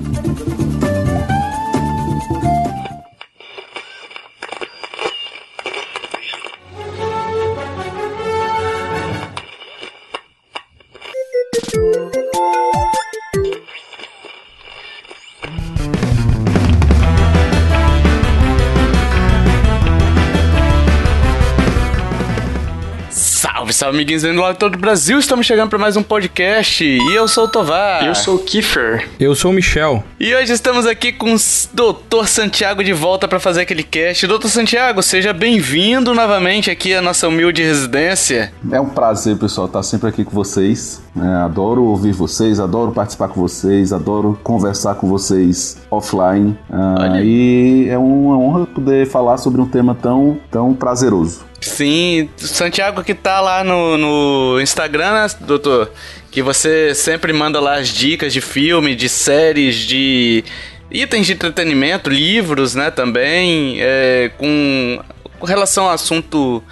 Thank you. Salve, amiguinhos do lado todo o Brasil. Estamos chegando para mais um podcast. E eu sou o Tovar. Eu sou o Kiefer. Eu sou o Michel. E hoje estamos aqui com o Dr. Santiago de volta para fazer aquele cast. Dr. Santiago, seja bem-vindo novamente aqui à nossa humilde residência. É um prazer, pessoal, estar sempre aqui com vocês. É, adoro ouvir vocês, adoro participar com vocês, adoro conversar com vocês offline. Ah, e é uma honra poder falar sobre um tema tão, tão prazeroso. Sim, Santiago que tá lá no, no Instagram, né, doutor? Que você sempre manda lá as dicas de filme, de séries, de itens de entretenimento, livros, né, também, é, com, com relação ao assunto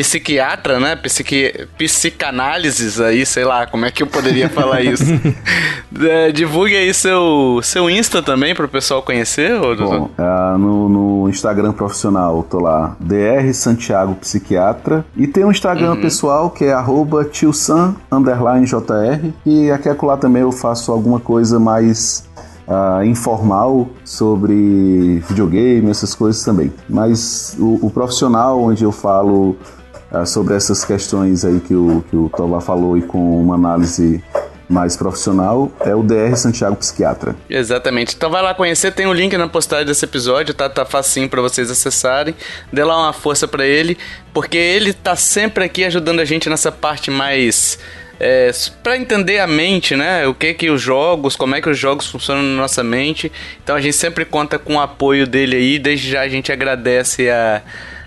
psiquiatra, né? Psiqui... Psicanálises aí, sei lá, como é que eu poderia falar isso? é, divulgue aí seu, seu Insta também para o pessoal conhecer, ou, Bom, é, no, no, Instagram profissional, tô lá, DR Santiago Psiquiatra. E tem um Instagram uhum. pessoal que é arroba tiosan, underline JR. E aqui e lá também eu faço alguma coisa mais uh, informal sobre videogame, essas coisas também. Mas o, o profissional, onde eu falo uh, sobre essas questões aí que o, que o Tovar falou e com uma análise mais profissional é o DR Santiago Psiquiatra. Exatamente. Então vai lá conhecer, tem o um link na postagem desse episódio, tá, tá facinho para vocês acessarem. Dê lá uma força para ele, porque ele tá sempre aqui ajudando a gente nessa parte mais é, para entender a mente, né? O que que os jogos, como é que os jogos funcionam na nossa mente. Então a gente sempre conta com o apoio dele aí. Desde já a gente agradece a,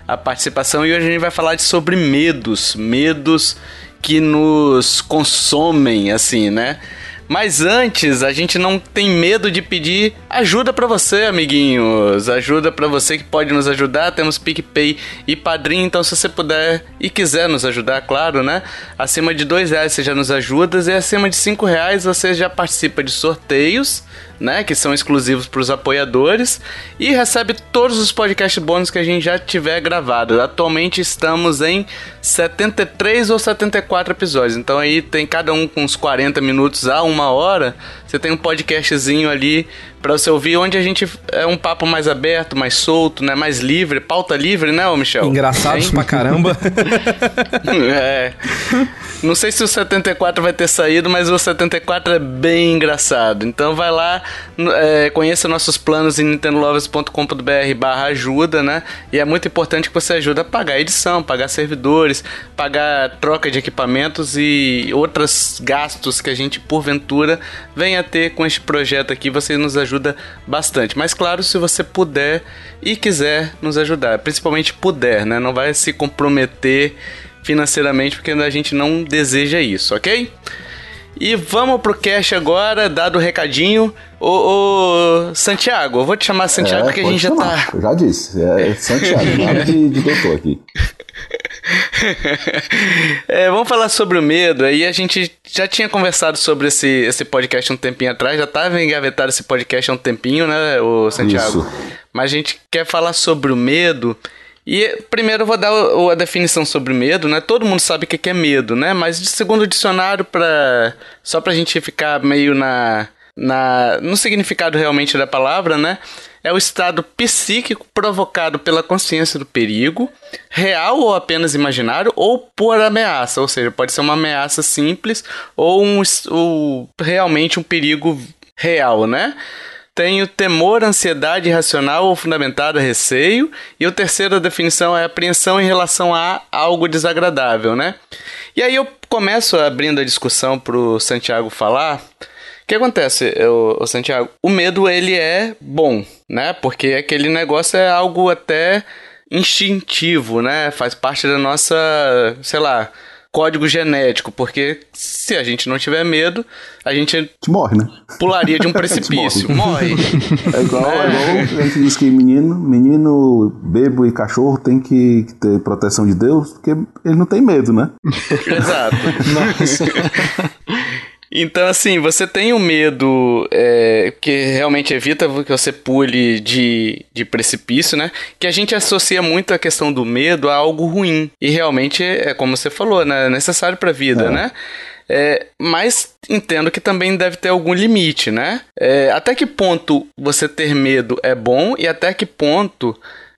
a participação e hoje a gente vai falar de sobre medos, medos que nos consomem, assim, né? Mas antes, a gente não tem medo de pedir ajuda para você, amiguinhos. Ajuda para você que pode nos ajudar. Temos PicPay e Padrim, então se você puder e quiser nos ajudar, claro, né? Acima de dois reais você já nos ajuda e acima de cinco reais você já participa de sorteios né, que são exclusivos para os apoiadores e recebe todos os podcasts bônus que a gente já tiver gravado. Atualmente estamos em 73 ou 74 episódios, então aí tem cada um com uns 40 minutos a uma hora. Você tem um podcastzinho ali para você ouvir, onde a gente é um papo mais aberto, mais solto, né, mais livre, pauta livre, né, ô Michel? Engraçados pra caramba. é. Não sei se o 74 vai ter saído, mas o 74 é bem engraçado. Então vai lá, é, conheça nossos planos em nintendolovers.com.br barra ajuda, né? E é muito importante que você ajude a pagar a edição, pagar servidores, pagar troca de equipamentos e outros gastos que a gente, porventura, venha ter com este projeto aqui. Você nos ajuda bastante. Mas claro, se você puder e quiser nos ajudar, principalmente puder, né? Não vai se comprometer financeiramente, porque a gente não deseja isso, ok? E vamos pro cash agora, dado o recadinho. Ô, ô, Santiago, eu vou te chamar Santiago é, porque a gente chamar. já tá. Eu já disse, é Santiago, nada de, de doutor aqui. é, vamos falar sobre o medo. Aí a gente já tinha conversado sobre esse, esse podcast um tempinho atrás, já estava engavetado esse podcast há um tempinho, né, o Santiago? Isso. Mas a gente quer falar sobre o medo. E primeiro eu vou dar a definição sobre medo, né? Todo mundo sabe o que é medo, né? Mas segundo o dicionário, pra, só pra gente ficar meio na, na, no significado realmente da palavra, né? É o estado psíquico provocado pela consciência do perigo, real ou apenas imaginário, ou por ameaça. Ou seja, pode ser uma ameaça simples ou, um, ou realmente um perigo real, né? Tenho temor, ansiedade irracional ou fundamentada receio. E a terceira definição é apreensão em relação a algo desagradável, né? E aí eu começo abrindo a discussão para o Santiago falar. O que acontece, o Santiago? O medo ele é bom, né? Porque aquele negócio é algo até instintivo, né? Faz parte da nossa, sei lá, código genético, porque se a gente não tiver medo, a gente morre, né? Pularia de um precipício, morre. É igual, é. é igual a gente diz que menino, menino, bebo e cachorro tem que ter proteção de Deus, porque ele não tem medo, né? Exato. Nossa. Então, assim, você tem o um medo é, que realmente evita que você pule de, de precipício, né? Que a gente associa muito a questão do medo a algo ruim. E realmente, é como você falou, né? É necessário pra vida, é. né? É, mas entendo que também deve ter algum limite, né? É, até que ponto você ter medo é bom e até que ponto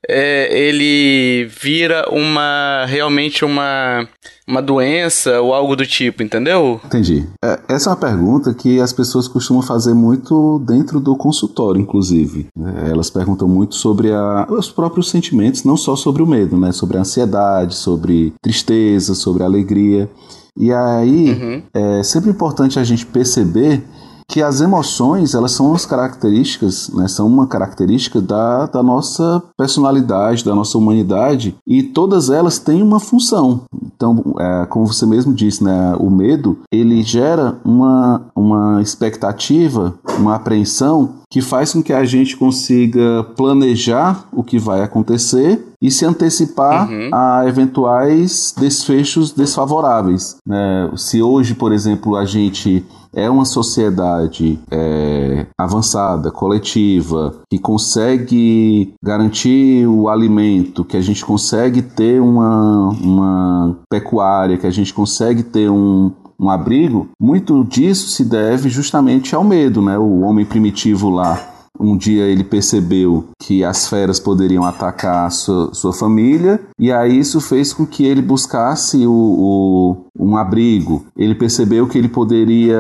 é, ele vira uma realmente uma uma doença ou algo do tipo, entendeu? Entendi. É, essa é uma pergunta que as pessoas costumam fazer muito dentro do consultório, inclusive. É, elas perguntam muito sobre a, os próprios sentimentos, não só sobre o medo, né? Sobre a ansiedade, sobre tristeza, sobre alegria. E aí uhum. é sempre importante a gente perceber que as emoções elas são as características, né, são uma característica da, da nossa personalidade, da nossa humanidade e todas elas têm uma função. Então, é, como você mesmo disse, né, o medo ele gera uma, uma expectativa, uma apreensão que faz com que a gente consiga planejar o que vai acontecer e se antecipar uhum. a eventuais desfechos desfavoráveis. Né? Se hoje, por exemplo, a gente é uma sociedade é, avançada, coletiva, que consegue garantir o alimento, que a gente consegue ter uma, uma pecuária, que a gente consegue ter um, um abrigo, muito disso se deve justamente ao medo, né? O homem primitivo lá um dia ele percebeu que as feras poderiam atacar sua, sua família, e aí isso fez com que ele buscasse o, o um abrigo. Ele percebeu que ele poderia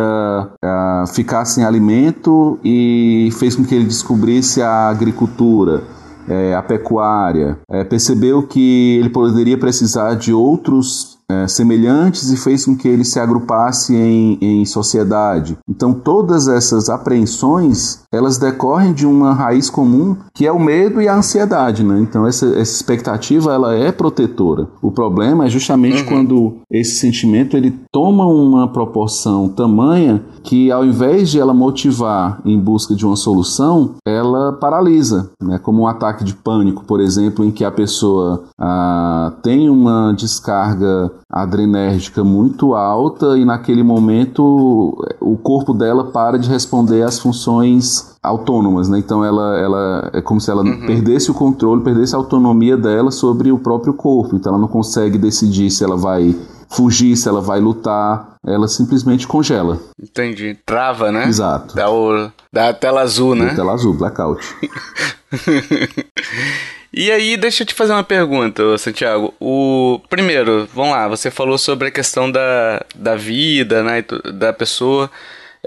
uh, ficar sem alimento e fez com que ele descobrisse a agricultura. É, a pecuária, é, percebeu que ele poderia precisar de outros é, semelhantes e fez com que ele se agrupasse em, em sociedade. Então todas essas apreensões elas decorrem de uma raiz comum que é o medo e a ansiedade, né? Então essa, essa expectativa ela é protetora. O problema é justamente uhum. quando esse sentimento ele toma uma proporção tamanha que ao invés de ela motivar em busca de uma solução, ela paralisa, né? Como um ataque de pânico, por exemplo, em que a pessoa ah, tem uma descarga adrenérgica muito alta e naquele momento o corpo dela para de responder às funções autônomas, né? Então ela, ela é como se ela uhum. perdesse o controle, perdesse a autonomia dela sobre o próprio corpo. Então ela não consegue decidir se ela vai fugir, se ela vai lutar, ela simplesmente congela. Entendi. Trava, né? Exato. Dá, o, dá a tela azul, né? A tela azul, blackout. E aí, deixa eu te fazer uma pergunta, Santiago. O primeiro, vamos lá, você falou sobre a questão da, da vida, né, da pessoa.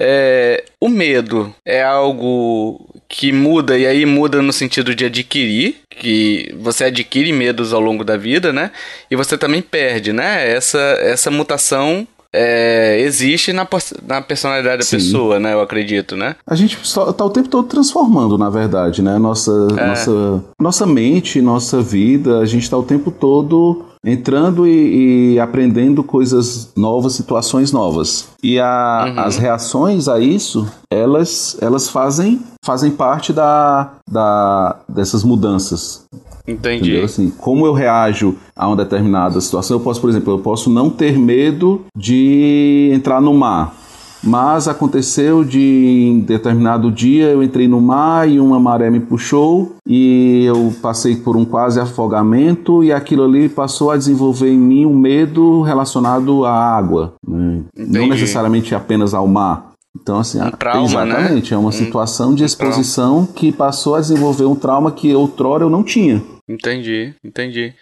É, o medo é algo que muda e aí muda no sentido de adquirir, que você adquire medos ao longo da vida, né? E você também perde, né? Essa essa mutação é, existe na, na personalidade Sim. da pessoa, né? Eu acredito, né? A gente está o tempo todo transformando, na verdade, né? Nossa, é. nossa, nossa mente, nossa vida, a gente está o tempo todo entrando e, e, aprendendo coisas novas, situações novas. E a, uhum. as reações a isso, elas, elas fazem, fazem parte da, da, dessas mudanças. Entendi. Entendeu? Assim, como eu reajo a uma determinada situação, eu posso, por exemplo, eu posso não ter medo de entrar no mar. Mas aconteceu de em determinado dia eu entrei no mar e uma maré me puxou e eu passei por um quase afogamento e aquilo ali passou a desenvolver em mim um medo relacionado à água, né? não necessariamente apenas ao mar. Então, assim, um trauma, né? exatamente, né? é uma situação de exposição que passou a desenvolver um trauma que outrora eu não tinha. Entendi, entendi.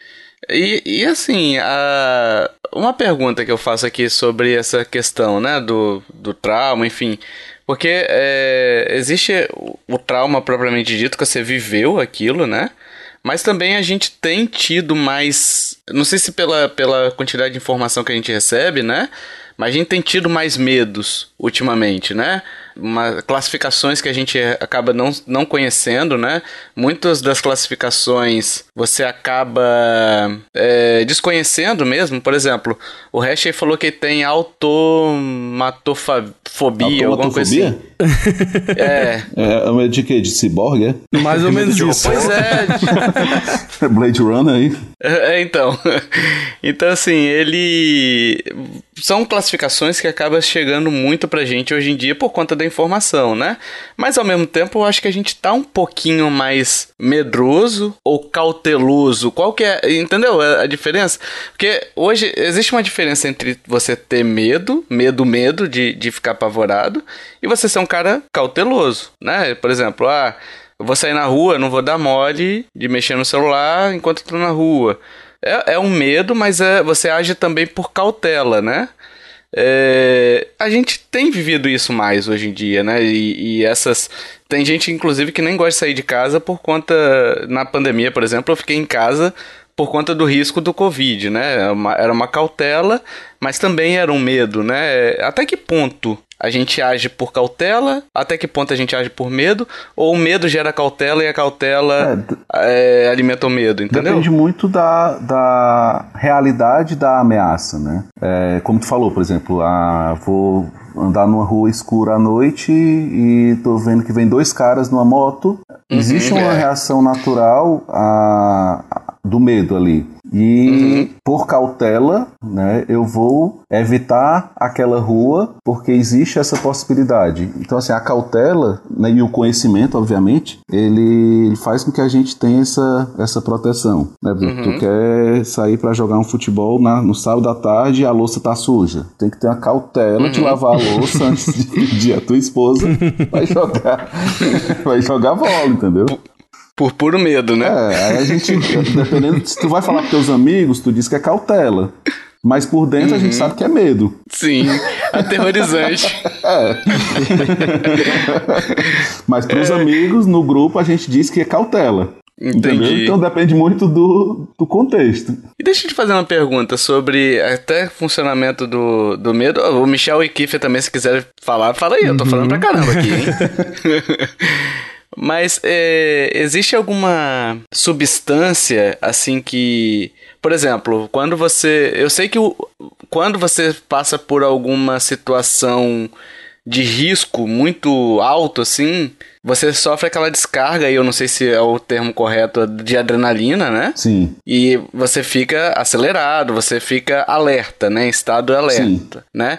E, e assim, a, uma pergunta que eu faço aqui sobre essa questão, né, do, do trauma, enfim. Porque é, existe o, trauma propriamente dito, que você viveu aquilo, né? Mas também a gente tem tido mais. Não sei se pela, pela quantidade de informação que a gente recebe, né? Mas a gente tem tido mais medos ultimamente, né? uma, classificações que a gente acaba não, não conhecendo, né? Muitas das classificações você acaba é, desconhecendo mesmo. Por exemplo, o Hash falou que tem automatofobia, alguma coisa assim. É. É, é de quê? De ciborgue, é? Mais ou menos isso. Pois é. Blade Runner aí. É, então. Então, assim, ele... São classificações que acabam chegando muito muito pra gente hoje em dia por conta da informação, né? Mas ao mesmo tempo, eu acho que a gente tá um pouquinho mais medroso ou cauteloso. Qual que é, entendeu a diferença? Porque hoje existe uma diferença entre você ter medo, medo, medo de, de ficar apavorado, e você ser um cara cauteloso, né? Por exemplo, ah, eu vou sair na rua, não vou dar mole de mexer no celular enquanto estou na rua. É, é um medo, mas é, você age também por cautela, né? É, a gente tem vivido isso mais hoje em dia, né? E, e, essas. Tem gente, inclusive, que nem gosta de sair de casa por conta. Na pandemia, por exemplo, eu fiquei em casa por conta do risco do Covid, né? Era uma, era uma cautela, mas também era um medo, né? Até que ponto a gente age por cautela? Até que ponto a gente age por medo? Ou o medo gera cautela e a cautela é, é, alimenta o medo, entendeu? Depende muito da, da realidade da ameaça, né? É, como tu falou, por exemplo, ah, vou andar numa rua escura à noite e tô vendo que vem dois caras numa moto. Uhum, Existe uma é. reação natural a, a, do medo ali. E uhum. por cautela, né, eu vou evitar aquela rua porque existe essa possibilidade. Então, assim, a cautela né, e o conhecimento, obviamente, ele, faz com que a gente tenha essa, essa proteção. Né? Uhum. Tu quer sair para jogar um futebol na, no sábado à tarde e a louça tá suja. Tem que ter a cautela uhum. de lavar a louça antes de pedir a tua esposa vai jogar, vai jogar bola, entendeu? Por puro medo, né? É, aí a gente, dependendo, se tu vai falar pros teus amigos, tu diz que é cautela. Mas por dentro uhum. a gente uhum. sabe que é medo. Sim, aterrorizante. é. Mas pros é. amigos, no grupo, a gente diz que é cautela. Entendi. Entendeu? Então depende muito do, do contexto. E deixa eu te fazer uma pergunta sobre até funcionamento do, do medo. O Michel e Kiffer também, se quiserem falar, fala aí, eu tô falando pra caramba aqui, hein? Mas é, existe alguma substância assim que. Por exemplo, quando você. Eu sei que o, quando você passa por alguma situação de risco muito alto, assim, você sofre aquela descarga, e eu não sei se é o termo correto, de adrenalina, né? Sim. E você fica acelerado, você fica alerta, né? Em estado alerta, Sim. né?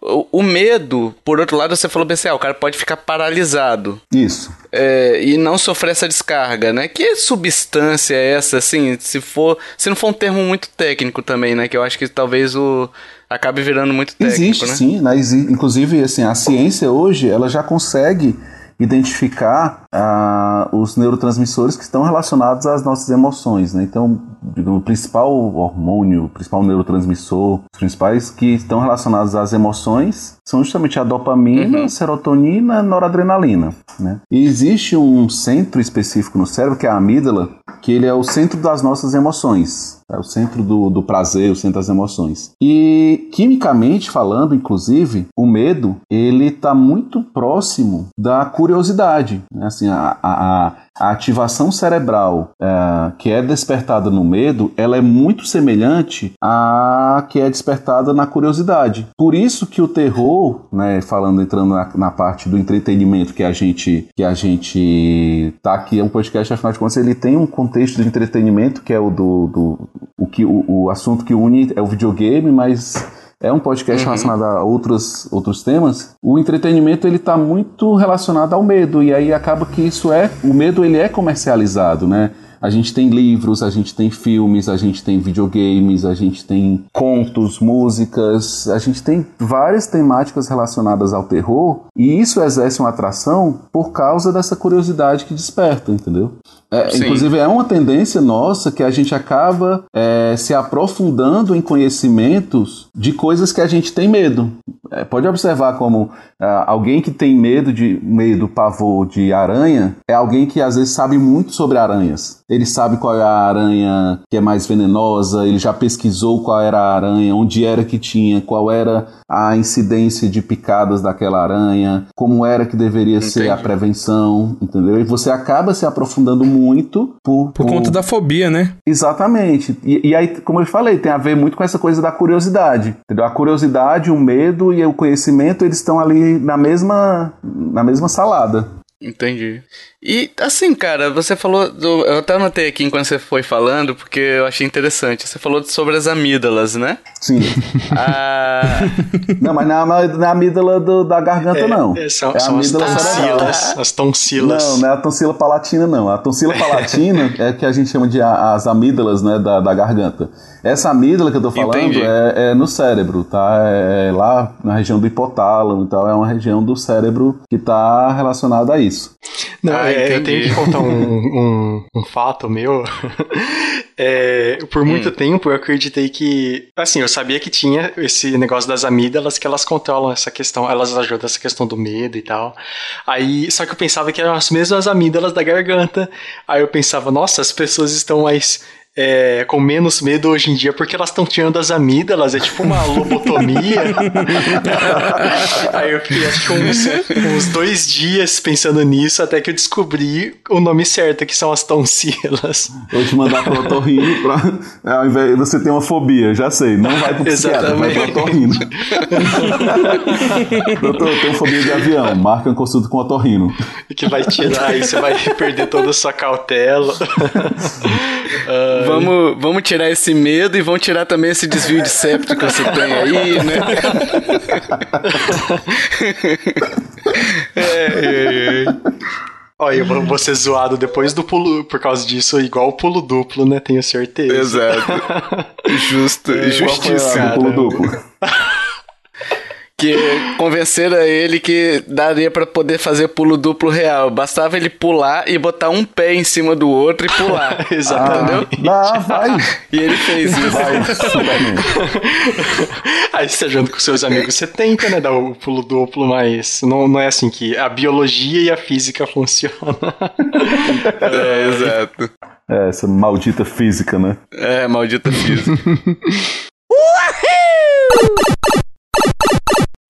O, medo, por outro lado, você falou bem assim, ah, o cara pode ficar paralisado. Isso. É, e não sofrer essa descarga, né? Que substância é essa, assim, se for... Se não for um termo muito técnico também, né? Que eu acho que talvez o... Acabe virando muito técnico, Existe, né? sim. Né? Inclusive, assim, a ciência hoje, ela já consegue identificar ah, os neurotransmissores que estão relacionados às nossas emoções. Né? Então, digamos, o principal hormônio, o principal neurotransmissor, os principais que estão relacionados às emoções são justamente a dopamina, uhum. serotonina, noradrenalina. Né? E existe um centro específico no cérebro, que é a amígdala, que ele é o centro das nossas emoções. É o centro do, do prazer, o centro das emoções. E quimicamente falando, inclusive, o medo ele está muito próximo da curiosidade. Né? Assim, a, a, a ativação cerebral é, que é despertada no medo, ela é muito semelhante à que é despertada na curiosidade. Por isso que o terror, né, falando entrando na, na, parte do entretenimento que a gente que a gente tá aqui é um podcast afinal de contas ele tem um contexto de entretenimento que é o do, do o que o, o assunto que une é o videogame, mas é um podcast uhum. relacionado a outros, outros temas, o entretenimento ele está muito relacionado ao medo e aí acaba que isso é o medo ele é comercializado, né? A gente tem livros, a gente tem filmes, a gente tem videogames, a gente tem contos, músicas, a gente tem várias temáticas relacionadas ao terror e isso exerce uma atração por causa dessa curiosidade que desperta, entendeu? É, inclusive, é uma tendência nossa que a gente acaba é, se aprofundando em conhecimentos de coisas que a gente tem medo. É, pode observar como é, alguém que tem medo de medo, pavor de aranha é alguém que às vezes sabe muito sobre aranhas. Ele sabe qual é a aranha que é mais venenosa, ele já pesquisou qual era a aranha, onde era que tinha, qual era a incidência de picadas daquela aranha, como era que deveria Entendi. ser a prevenção, entendeu? E você acaba se aprofundando muito por, por, por... conta da fobia, né? Exatamente. E, e, aí, como eu falei, tem a ver muito com essa coisa da curiosidade, entendeu? A curiosidade, o medo e o conhecimento, eles estão ali na mesma, na mesma salada. Entendi. E assim, cara, você falou. Do, eu até anotei aqui enquanto você foi falando, porque eu achei interessante. Você falou sobre as amígdalas, né? Sim. Ah, Não, mas não é na amígdala do- da garganta, não. É, são, é a são as tonsilas. As tonsilas. Não, não é a tonsila palatina, não. A tonsila palatina é que a gente chama de a- as amígdalas né, da, da garganta. Essa amígdala que eu tô falando é, é no cérebro, tá? É lá na região do hipotálamo e tal. É uma região do cérebro que tá relacionada a isso. Não, Ah, é, eu tenho que contar um, um, um fato meu. É, por muito tempo eu acreditei que. Assim, eu sabia que tinha esse negócio das amígdalas que elas controlam essa questão, elas ajudam essa questão do medo e tal. Aí, só que eu pensava que eram as mesmas amígdalas da garganta. Aí eu pensava, nossa, as pessoas estão mais. É, com menos medo hoje em dia porque elas estão tirando as amígdalas, é tipo uma lobotomia. Aí eu fiquei acho que uns, uns dois dias pensando nisso até que eu descobri o nome certo, que são as tonsilas. Vou te mandar pro otorrino pra. Ao invés de você ter uma fobia, já sei. Não vai pro psiquiatra, vai pro otorrino. Doutor, eu tenho fobia de avião. Marca uma consulta com o otorrino. Que vai tirar e você vai perder toda a sua cautela. Ah, vamos, vamos tirar esse medo e vamos tirar também esse desvio de septo que você tem aí, né? É, é, é. Olha, eu vou, ser zoado depois do pulo, por causa disso, igual o pulo duplo, né? Tenho certeza. Exato. Justo, do pulo duplo? Que convenceram ele que daria pra poder fazer pulo duplo real. Bastava ele pular e botar um pé em cima do outro e pular. Exatamente. Ah, vai. E ele fez isso. Vai. Aí você junto com seus amigos, você tenta, né, dar o pulo duplo, mas não, não é assim que a biologia e a física funcionam. É, exato. É, essa maldita física, né? É, maldita física.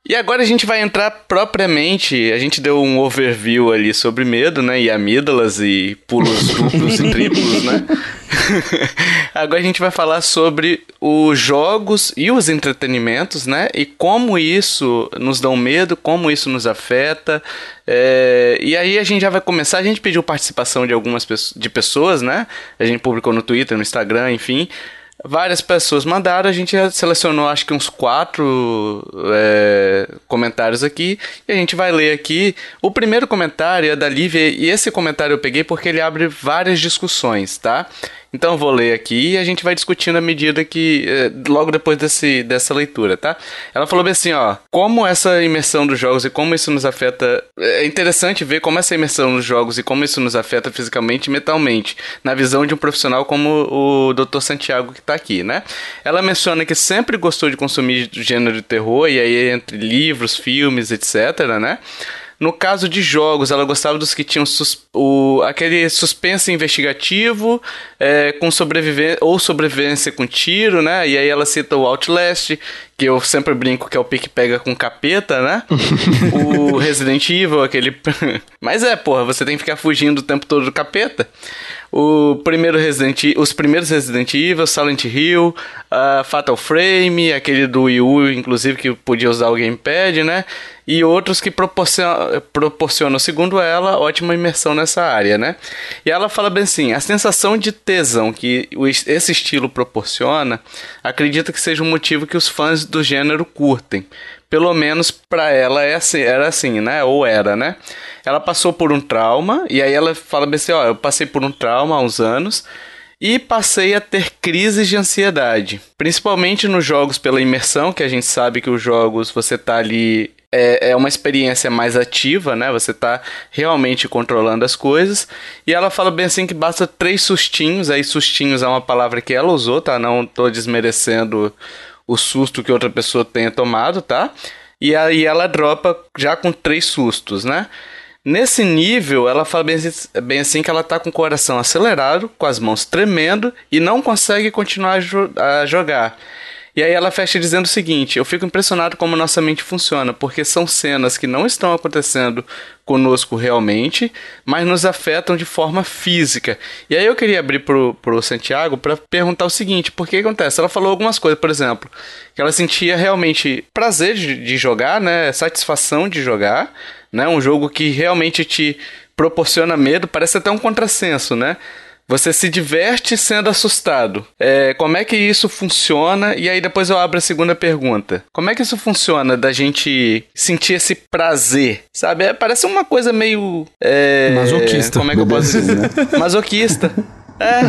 E agora a gente vai entrar propriamente. A gente deu um overview ali sobre medo, né? E amígdalas e pulos duplos e triplos, né? agora a gente vai falar sobre os jogos e os entretenimentos, né? E como isso nos dá medo, como isso nos afeta. É, E aí a gente já vai começar. A gente pediu participação de algumas pessoas, de pessoas, né? A gente publicou no Twitter, no Instagram, enfim. Várias pessoas mandaram, a gente selecionou acho que uns quatro é, comentários aqui e a gente vai ler aqui. O primeiro comentário é da Lívia e esse comentário eu peguei porque ele abre várias discussões, tá? Então vou ler aqui e a gente vai discutindo à medida que. é, logo depois desse, dessa leitura, tá? Ela falou bem assim, ó. Como essa imersão dos jogos e como isso nos afeta. É interessante ver como essa imersão nos jogos e como isso nos afeta fisicamente e mentalmente, na visão de um profissional como o Dr. Santiago que tá aqui, né? Ela menciona que sempre gostou de consumir gênero de terror, e aí entre livros, filmes, etc, né? No caso de jogos, ela gostava dos que tinham sus- o, aquele suspense investigativo é, com sobrevivência ou sobrevivência com tiro, né? E aí ela cita o Outlast, que eu sempre brinco que é o pique pega com capeta, né? o Resident Evil, aquele. Mas é, porra, você tem que ficar fugindo o tempo todo do capeta. O primeiro Resident, os primeiros Resident Evil, Silent Hill, a Fatal Frame, aquele do Wii U, inclusive que podia usar o gamepad, né? E outros que proporcionam, proporcionam, segundo ela, ótima imersão nessa área, né? E ela fala bem assim: a sensação de tesão que esse estilo proporciona, acredita que seja um motivo que os fãs do gênero curtem. Pelo menos pra ela é assim, era assim, né? Ou era, né? Ela passou por um trauma, e aí ela fala bem assim: ó, eu passei por um trauma há uns anos. E passei a ter crises de ansiedade, principalmente nos jogos pela imersão, que a gente sabe que os jogos você tá ali é, é uma experiência mais ativa, né? Você tá realmente controlando as coisas. E ela fala bem assim que basta três sustinhos, aí sustinhos é uma palavra que ela usou, tá? Não tô desmerecendo o susto que outra pessoa tenha tomado, tá? E aí ela dropa já com três sustos, né? Nesse nível, ela fala bem, assim- bem assim que ela tá com o coração acelerado, com as mãos tremendo e não consegue continuar a, jo- a jogar. E aí ela fecha dizendo o seguinte: Eu fico impressionado como nossa mente funciona, porque são cenas que não estão acontecendo conosco realmente, mas nos afetam de forma física. E aí eu queria abrir pro, pro Santiago para perguntar o seguinte: por que acontece? Ela falou algumas coisas, por exemplo, que ela sentia realmente prazer de, de jogar, né? Satisfação de jogar, né? Um jogo que realmente te proporciona medo, parece até um contrassenso, né? Você se diverte sendo assustado. É, como é que isso funciona? E aí depois eu abro a segunda pergunta. Como é que isso funciona da gente sentir esse prazer? Sabe? É, parece uma coisa meio. É, Masoquista. Como é que eu posso dizer? Masoquista. É.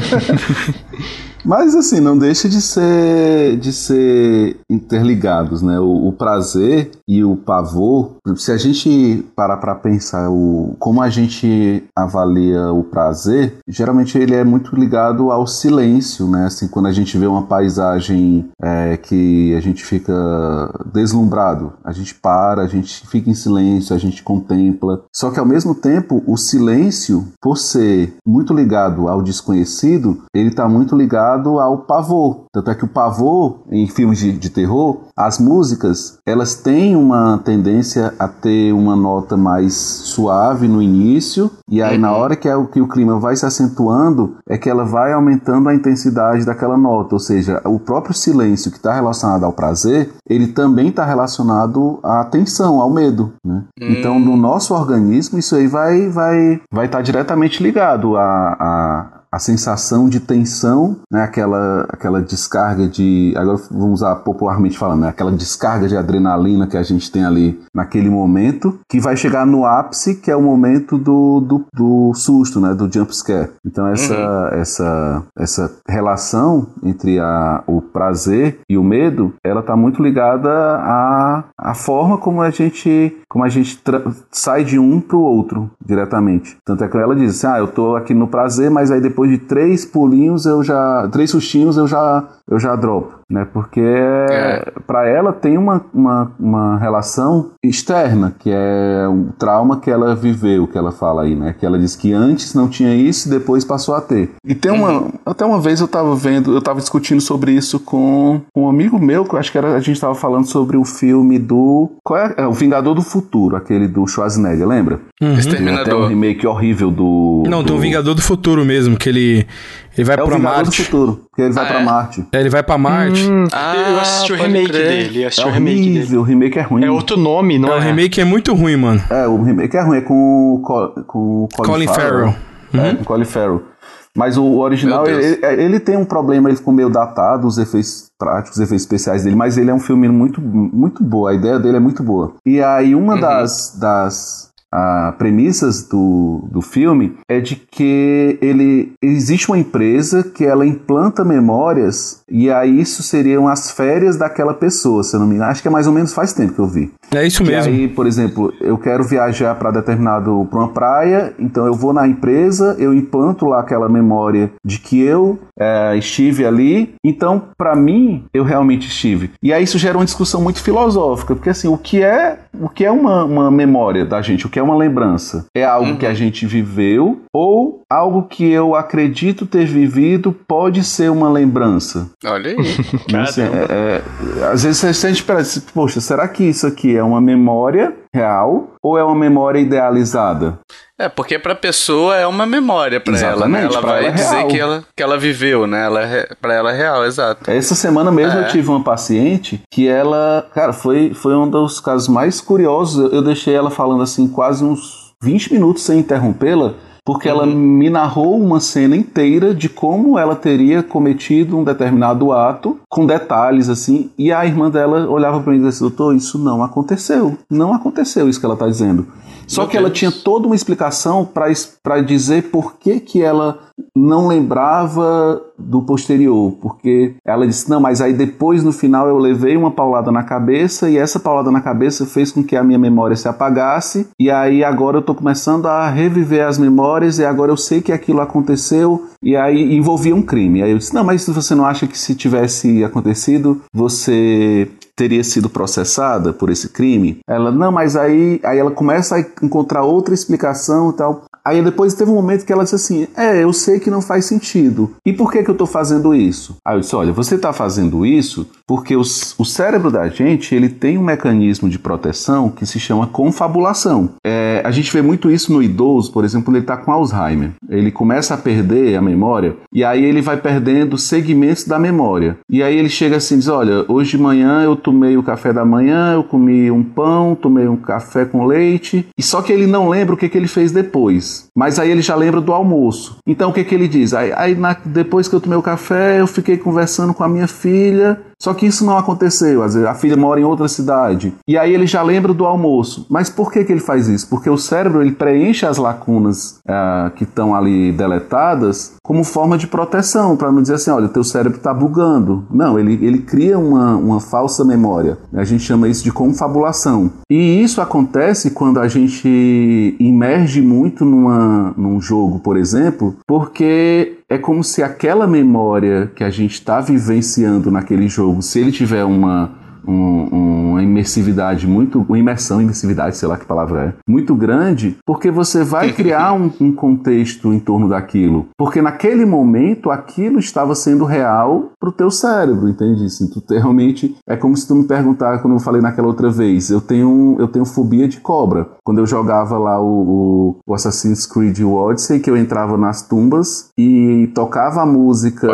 Mas assim, não deixa de ser de ser interligados, né? O, o prazer e o pavor. Se a gente parar para pensar o como a gente avalia o prazer, geralmente ele é muito ligado ao silêncio, né? Assim, quando a gente vê uma paisagem é, que a gente fica deslumbrado, a gente para, a gente fica em silêncio, a gente contempla. Só que ao mesmo tempo, o silêncio, por ser muito ligado ao desconhecido, ele está muito ligado ligado ao pavor. Tanto é que o pavor, em filmes de, de terror, as músicas, elas têm uma tendência a ter uma nota mais suave no início, e aí uhum. na hora que, é, que o clima vai se acentuando, é que ela vai aumentando a intensidade daquela nota. Ou seja, o próprio silêncio que está relacionado ao prazer, ele também está relacionado à tensão, ao medo. Né? Uhum. Então, no nosso organismo, isso aí vai vai vai estar tá diretamente ligado a, a a sensação de tensão, né, aquela, aquela descarga de, agora vamos usar popularmente falando, né, aquela descarga de adrenalina que a gente tem ali naquele momento, que vai chegar no ápice, que é o momento do, do, do susto, né, do jump scare. Então essa, uhum. essa, essa relação entre a, o prazer e o medo, ela está muito ligada à, à forma como a gente, como a gente sai de um para o outro diretamente. Tanto é que ela diz assim, ah, eu estou aqui no prazer, mas aí depois de três pulinhos eu já. três sustinhos eu já eu já dropo né? Porque é. para ela tem uma, uma, uma, relação externa, que é um trauma que ela viveu, que ela fala aí, né? Que ela diz que antes não tinha isso e depois passou a ter. E tem uma. Uhum. Até uma vez eu tava vendo, eu tava discutindo sobre isso com um amigo meu, que eu acho que era, a gente tava falando sobre o filme do. Qual é? é o Vingador do Futuro, aquele do Schwarzenegger, lembra? Uhum. Exterminador. Tem até um remake horrível do. Não, do... tem o Vingador do Futuro mesmo, que ele. Ele vai é pra Marte. do futuro, que ele vai ah, pra é? Marte. É, ele vai pra Marte. Hum, ah, eu assisti o remake crer. dele. Eu assisti é o remake horrível, dele. O remake é ruim. É outro nome, não é? é? O remake é muito ruim, mano. É, o remake é ruim. É com, com Colin, Colin Farrell. Farrell. É, uhum. com Colin Farrell. Mas o original, ele, ele, tem um problema, ele ficou meio datado, os efeitos práticos, os efeitos especiais dele, mas ele é um filme muito, muito boa, a ideia dele é muito boa. E aí uma uhum. das, das a premissas do, do filme é de que ele existe uma empresa que ela implanta memórias e aí isso seriam as férias daquela pessoa, se eu não me engano. Acho que é mais ou menos faz tempo que eu vi. É isso que mesmo. aí, por exemplo, eu quero viajar para determinado para uma praia, então eu vou na empresa, eu implanto lá aquela memória de que eu é, estive ali. Então, para mim, eu realmente estive. E aí isso gera uma discussão muito filosófica, porque assim, o que é o que é uma, uma memória da gente? O que é uma lembrança? É algo uhum. que a gente viveu ou algo que eu acredito ter vivido pode ser uma lembrança? Olha aí. Assim, é, é, às vezes a gente pensa, poxa, será que isso aqui é uma memória real ou é uma memória idealizada? É, porque para a pessoa é uma memória para ela, né? Ela vai ela é dizer que ela, que ela viveu, né? Ela é, para ela é real, exato. Essa semana mesmo é. eu tive uma paciente que ela, cara, foi, foi um dos casos mais curiosos. Eu deixei ela falando assim quase uns 20 minutos sem interrompê-la porque ela uhum. me narrou uma cena inteira de como ela teria cometido um determinado ato, com detalhes assim, e a irmã dela olhava para mim e dizia assim, doutor, isso não aconteceu, não aconteceu isso que ela está dizendo. Só Meu que Deus. ela tinha toda uma explicação para dizer por que, que ela não lembrava do posterior, porque ela disse: Não, mas aí depois no final eu levei uma paulada na cabeça e essa paulada na cabeça fez com que a minha memória se apagasse, e aí agora eu estou começando a reviver as memórias e agora eu sei que aquilo aconteceu e aí envolvia um crime. Aí eu disse: Não, mas você não acha que se tivesse acontecido você teria sido processada por esse crime? Ela, não, mas aí, aí ela começa a encontrar outra explicação e tal. Aí depois teve um momento que ela disse assim: É, eu sei que não faz sentido. E por que, que eu estou fazendo isso? Aí eu disse: Olha, você está fazendo isso porque os, o cérebro da gente ele tem um mecanismo de proteção que se chama confabulação. É, a gente vê muito isso no idoso, por exemplo, ele está com Alzheimer. Ele começa a perder a memória e aí ele vai perdendo segmentos da memória. E aí ele chega assim diz: Olha, hoje de manhã eu tomei o café da manhã, eu comi um pão, tomei um café com leite, e só que ele não lembra o que, que ele fez depois. Mas aí ele já lembra do almoço. Então o que, que ele diz? Aí, aí na, depois que eu tomei o café, eu fiquei conversando com a minha filha só que isso não aconteceu. Às vezes a filha mora em outra cidade. E aí ele já lembra do almoço. Mas por que, que ele faz isso? Porque o cérebro ele preenche as lacunas uh, que estão ali deletadas como forma de proteção, para não dizer assim, olha, teu cérebro está bugando. Não, ele, ele cria uma, uma falsa memória. A gente chama isso de confabulação. E isso acontece quando a gente imerge muito numa, num jogo, por exemplo, porque é como se aquela memória que a gente está vivenciando naquele jogo, se ele tiver uma um, uma imersividade muito. Uma imersão, imersividade, sei lá que palavra é. Muito grande, porque você vai criar um, um contexto em torno daquilo. Porque naquele momento aquilo estava sendo real pro teu cérebro, entende? Assim, tu realmente. É como se tu me perguntar, quando eu falei naquela outra vez, eu tenho, eu tenho fobia de cobra. Quando eu jogava lá o, o, o Assassin's Creed Odyssey, que eu entrava nas tumbas e tocava a música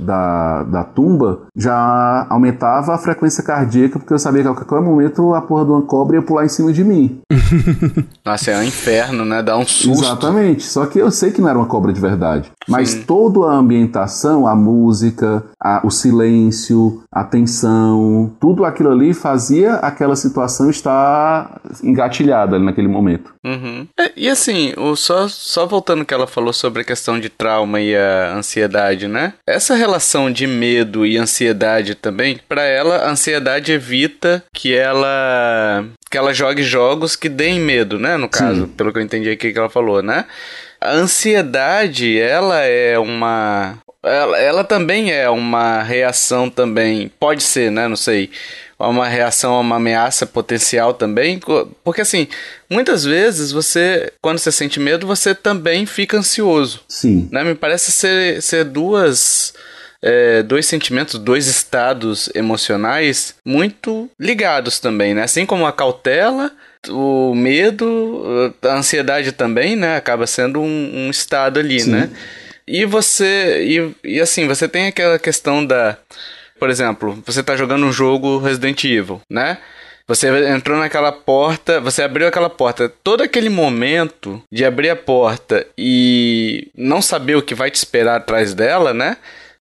da, da tumba, já aumentava a frequência cardíaca cardíaca, porque eu sabia que a qualquer momento a porra de uma cobra ia pular em cima de mim. Nossa, é um inferno, né? Dá um susto. Exatamente. Só que eu sei que não era uma cobra de verdade. Mas Sim. toda a ambientação, a música, a, o silêncio, a tensão, tudo aquilo ali fazia aquela situação estar engatilhada ali naquele momento. Uhum. É, e assim, o, só, só voltando que ela falou sobre a questão de trauma e a ansiedade, né? Essa relação de medo e ansiedade também, para ela, a ansiedade evita que ela que ela jogue jogos que deem medo, né? No caso, Sim. pelo que eu entendi aqui que ela falou, né? A ansiedade, ela é uma. Ela, ela também é uma reação também. Pode ser, né? Não sei. Uma reação a uma ameaça potencial também. Porque assim, muitas vezes você, quando você sente medo, você também fica ansioso. Sim. Né? Me parece ser, ser duas é, dois sentimentos, dois estados emocionais muito ligados também, né? Assim como a cautela, o medo, a ansiedade também, né? Acaba sendo um, um estado ali, Sim. né? E você. E, e assim, você tem aquela questão da. Por exemplo, você tá jogando um jogo Resident Evil, né? Você entrou naquela porta, você abriu aquela porta. Todo aquele momento de abrir a porta e não saber o que vai te esperar atrás dela, né?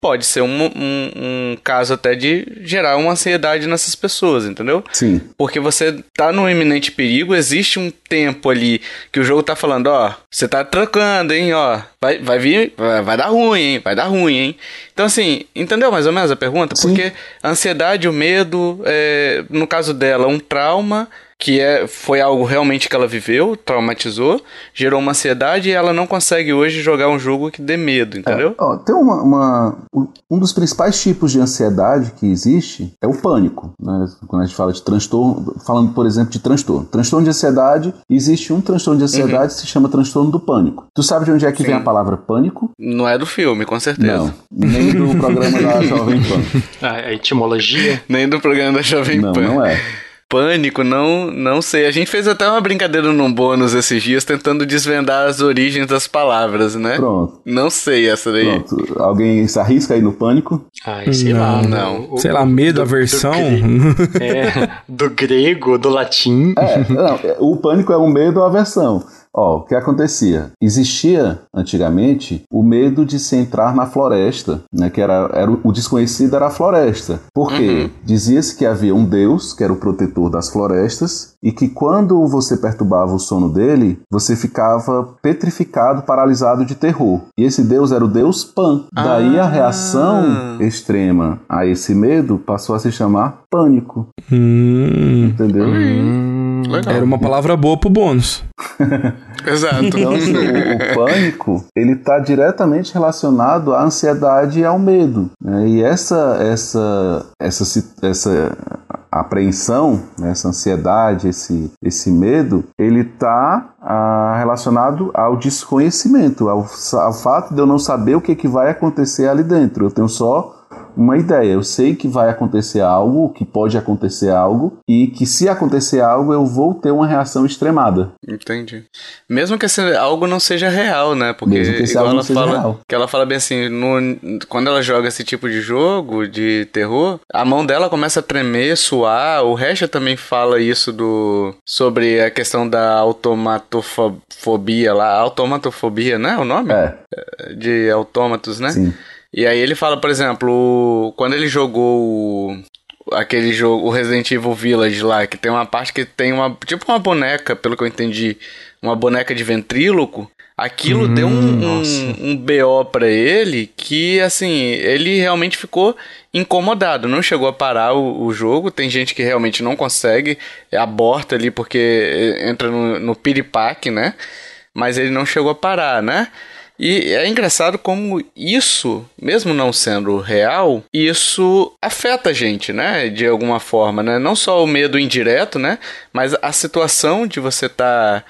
Pode ser um, um, um, caso até de gerar uma ansiedade nessas pessoas, entendeu? Sim. Porque você tá no iminente perigo, existe um tempo ali que o jogo tá falando, ó, você tá trocando, hein, ó, vai, vai vir, vai, vai dar ruim, hein, vai dar ruim, hein. Então, assim, entendeu mais ou menos a pergunta? Sim. Porque a ansiedade, o medo, é, no caso dela, um trauma que é, foi algo realmente que ela viveu, traumatizou, gerou uma ansiedade e ela não consegue hoje jogar um jogo que dê medo, entendeu? É, ó, tem uma, uma, um dos principais tipos de ansiedade que existe é o pânico, né? Quando a gente fala de transtorno, falando por exemplo de transtorno, transtorno de ansiedade, existe um transtorno de ansiedade uhum. que se chama transtorno do pânico. Tu sabe de onde é que Sim. vem a palavra pânico? Não é do filme, com certeza. Não, nem do programa da Jovem Pan. A etimologia? Nem do programa da Jovem Pan. Não, não é. Pânico, não, não sei. A gente fez até uma brincadeira num bônus esses dias tentando desvendar as origens das palavras, né? Pronto. Não sei essa daí. Pronto. Alguém se arrisca aí no pânico? Ai, sei não, lá, não. O, sei lá, medo, aversão. Do, é, do grego, do latim. É, não, o pânico é o medo ou aversão. Ó, o que acontecia? Existia antigamente o medo de se entrar na floresta, né? Que era, era o desconhecido era a floresta. Porque uhum. dizia-se que havia um deus que era o protetor das florestas e que quando você perturbava o sono dele, você ficava petrificado, paralisado de terror. E esse deus era o deus Pan. Daí ah. a reação extrema a esse medo passou a se chamar pânico. Hum. Entendeu? Hum. Era uma palavra boa pro bônus. Exato. Então, assim, o, o, pânico, ele está diretamente relacionado à ansiedade e ao medo. Né? E essa, essa, essa, essa apreensão, né? essa ansiedade, esse, esse medo, ele está ah, relacionado ao desconhecimento, ao, ao fato de eu não saber o que, que vai acontecer ali dentro. Eu tenho só uma ideia. Eu sei que vai acontecer algo, que pode acontecer algo, e que se acontecer algo, eu vou ter uma reação extremada. Entendi. Mesmo que esse algo não seja real, né? Porque Mesmo que esse igual algo ela não fala, real. que ela fala bem assim, no- quando ela joga esse tipo de jogo de terror, a mão dela começa a tremer, suar. O Recha também fala isso do sobre a questão da automatofobia lá, automatofobia, né? O nome É, de autômatos, né? sim. E aí ele fala, por exemplo, quando ele jogou aquele jogo, o Resident Evil Village lá, que tem uma parte que tem uma, tipo uma boneca, pelo que eu entendi, uma boneca de ventríloco, aquilo Hum, deu um, um, um BO pra ele que, assim, ele realmente ficou incomodado, não chegou a parar o, o jogo, tem gente que realmente não consegue, aborta ali porque entra no, no piripaque, né? Mas ele não chegou a parar, né? E é engraçado como isso, mesmo não sendo real, isso afeta a gente, né? De alguma forma, né? Não só o medo indireto, né? Mas a situação de você estar,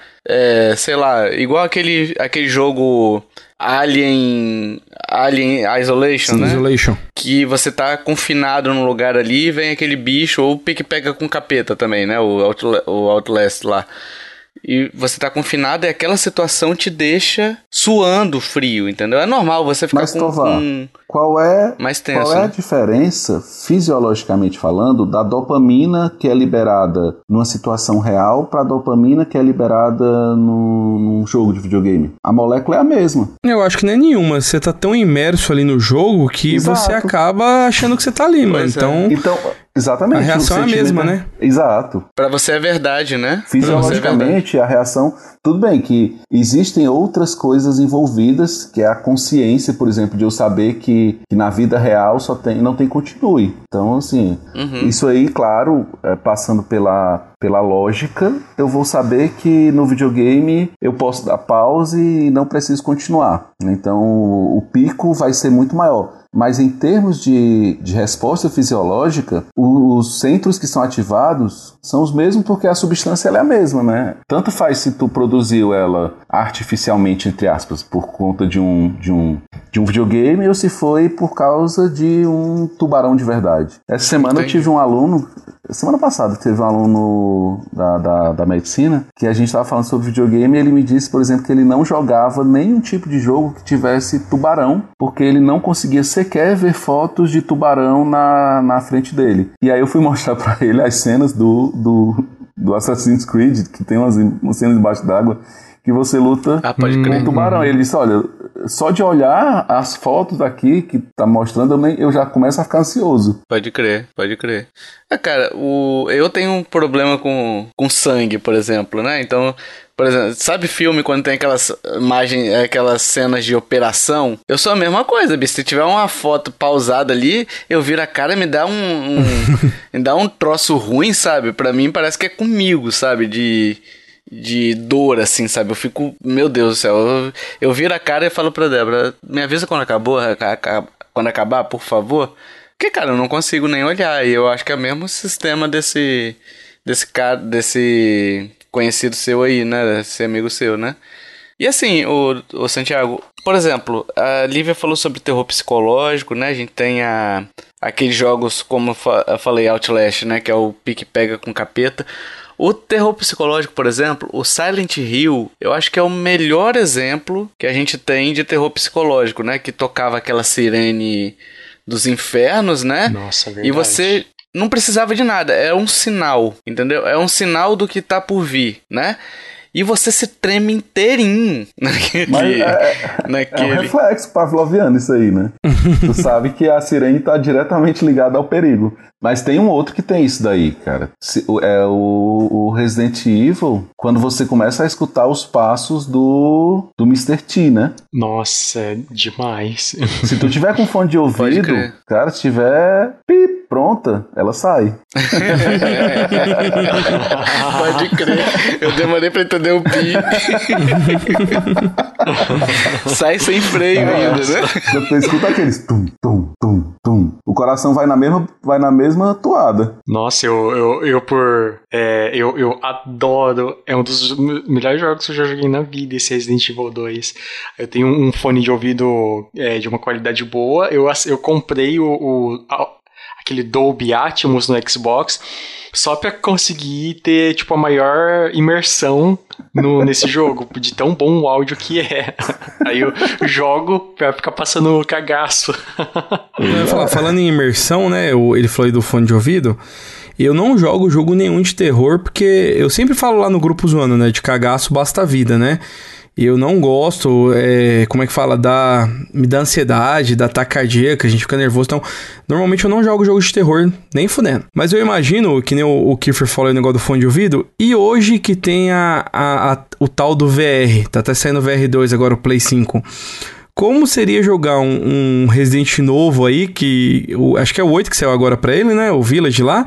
sei lá, igual aquele, aquele jogo Alien, Alien Isolation, né? Isolation. que você tá confinado num lugar ali e vem aquele bicho, ou o pique pega com capeta também, né? O, Outla- o Outlast lá. E você tá confinado e aquela situação te deixa suando frio, entendeu? É normal você ficar Mas, com, com Qual é, mais tenso. qual é a né? diferença, fisiologicamente falando, da dopamina que é liberada numa situação real para a dopamina que é liberada num, num jogo de videogame? A molécula é a mesma. Eu acho que não é nenhuma. Você tá tão imerso ali no jogo que Exato. você acaba achando que você tá ali, mano. Pois é. Então, Então, exatamente. A reação é a mesma, né? Exato. Pra você é verdade, né? Você é verdade. Fisiologicamente, a reação. Tudo bem que existem outras coisas envolvidas, que é a consciência, por exemplo, de eu saber que, que na vida real só tem, não tem continue. Então, assim, Uhum. isso aí, claro, é, passando pela, pela lógica, eu vou saber que no videogame eu posso dar pause e não preciso continuar. Então, o, pico vai ser muito maior. Mas em termos de, de resposta fisiológica, os centros que são ativados são os mesmos porque a substância é a mesma, né? Tanto faz se tu produziu ela artificialmente, entre aspas, por conta de um, de um, de um videogame ou se foi por causa de um tubarão de verdade. Essa semana eu Entendi. tive um aluno, semana passada teve um aluno da, da, da medicina que a gente estava falando sobre videogame e ele me disse, por exemplo, que ele não jogava nenhum tipo de jogo que tivesse tubarão, porque ele não conseguia sequer ver fotos de tubarão na, na frente dele. E aí eu fui mostrar pra ele as cenas do, do, do Assassin's Creed, que tem umas, umas cenas debaixo d'água, que você luta Ah, com um tubarão. Ele disse, olha, só de olhar as fotos aqui que tá mostrando, eu, já começo a ficar ansioso. Pode crer, pode crer. É, cara, o, eu tenho um problema com, com sangue, por exemplo, né? Então, por exemplo, sabe filme quando tem aquelas imagens, aquelas cenas de operação? Eu sou a mesma coisa, bicho. Se tiver uma foto pausada ali, eu viro a cara e me dá um, um me dá um troço ruim, sabe? Pra mim parece que é comigo, sabe? De de dor, assim, sabe? Eu fico, meu Deus do céu. Eu, eu viro a cara e falo pra Débora, me avisa quando acabou, aca- aca- quando acabar, por favor. Porque, cara, eu não consigo nem olhar. E eu acho que é o mesmo sistema desse. desse cara. desse conhecido seu aí, né? Desse amigo seu, né? E assim, o, o Santiago, por exemplo, a Lívia falou sobre terror psicológico, né? A gente tem a, aqueles jogos, como eu falei, Outlast, né? Que é o pique pega com capeta. O terror psicológico, por exemplo, o Silent Hill, eu acho que é o melhor exemplo que a gente tem de terror psicológico, né? Que tocava aquela sirene dos infernos, né? Nossa, verdade. E você não precisava de nada, é um sinal, entendeu? É um sinal do que tá por vir, né? E você se treme inteirinho naquele. Mas é, é um naquele... reflexo pavloviano isso aí, né? tu sabe que a sirene tá diretamente ligada ao perigo. Mas tem um outro que tem isso daí, cara. Se- É o, o Resident Evil, quando você começa a escutar os passos do, do Mr. T, né? Nossa, é demais. Se tu tiver com fone de ouvido, cara, se tiver pip, pronta, ela sai. Pode crer. Eu demorei pra entender o pi. Sai sem freio É. ainda, né? Você escuta aqueles tum, tum, tum, tum, o coração vai na mesma, vai na mesma toada. Nossa, eu, eu, eu por. é, eu, eu adoro. É um dos me- melhores jogos que eu já joguei na vida, esse Resident Evil 2. Eu tenho um fone de ouvido é, de uma qualidade boa. Eu, eu comprei o, o- a- aquele Dolby Atmos no Xbox só pra conseguir ter, tipo, a maior imersão no, nesse jogo, de tão bom o áudio que é. Aí eu jogo pra ficar passando cagaço. Falar, falando em imersão, né? Ele falou aí do fone de ouvido. Eu não jogo jogo nenhum de terror, porque eu sempre falo lá no grupo zoando, né? De cagaço basta vida, né? Eu não gosto, é, como é que fala? Da, me dá ansiedade, dá ataque cardíaco, a gente fica nervoso. Então, normalmente eu não jogo jogo de terror, nem fudendo. Mas eu imagino, que nem o, o Kiefer falou o negócio do fone de ouvido, e hoje que tem a, a- a- o tal do VR, tá até saindo o VR2 agora, o Play 5. Como seria jogar um, um Resident novo aí, que o- acho que é o 8 que saiu agora pra ele, né? O Village lá.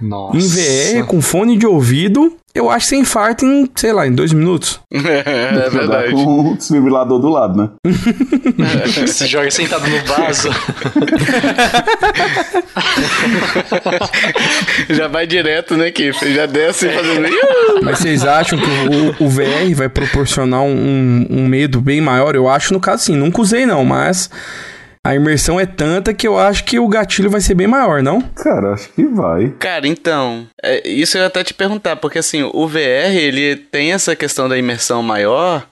Nossa. Em VR, com fone de ouvido, eu acho que você infarta em, sei lá, em dois minutos. É, Jogar verdade. com o desfibrilador do lado, né? Você joga sentado no vaso. Já vai direto, né, Kiffer? Já desce fazendo. Mas vocês acham que o, o VR vai proporcionar um, um medo bem maior? Eu acho, no caso, sim. Nunca usei, não, mas a imersão é tanta que eu acho que o gatilho vai ser bem maior, não? Cara, acho que vai. Cara, então, é, isso eu ia até te perguntar, porque assim, o VR, ele tem essa questão da imersão maior,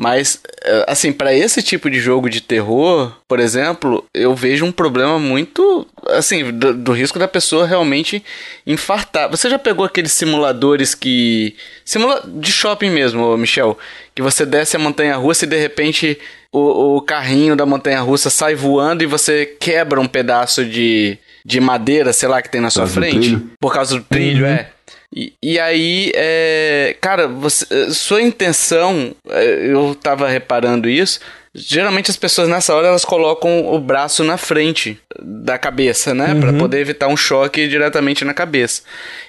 mas, é, assim, pra esse tipo de jogo de terror, por exemplo, eu vejo um problema muito, assim, do, do risco da pessoa realmente infartar. Você já pegou aqueles simuladores que... Simula de shopping mesmo, Michel, que você desce a montanha-russa e de repente o, o carrinho da montanha-russa sai voando e você quebra um pedaço de, de madeira, sei lá, que tem na sua frente. Por causa do trilho, é. E, e aí, é, cara, você, eh, sua intenção, eh, eu tava reparando isso. Geralmente as pessoas nessa hora elas colocam o braço na frente da cabeça, né? Pra poder evitar um choque diretamente na cabeça.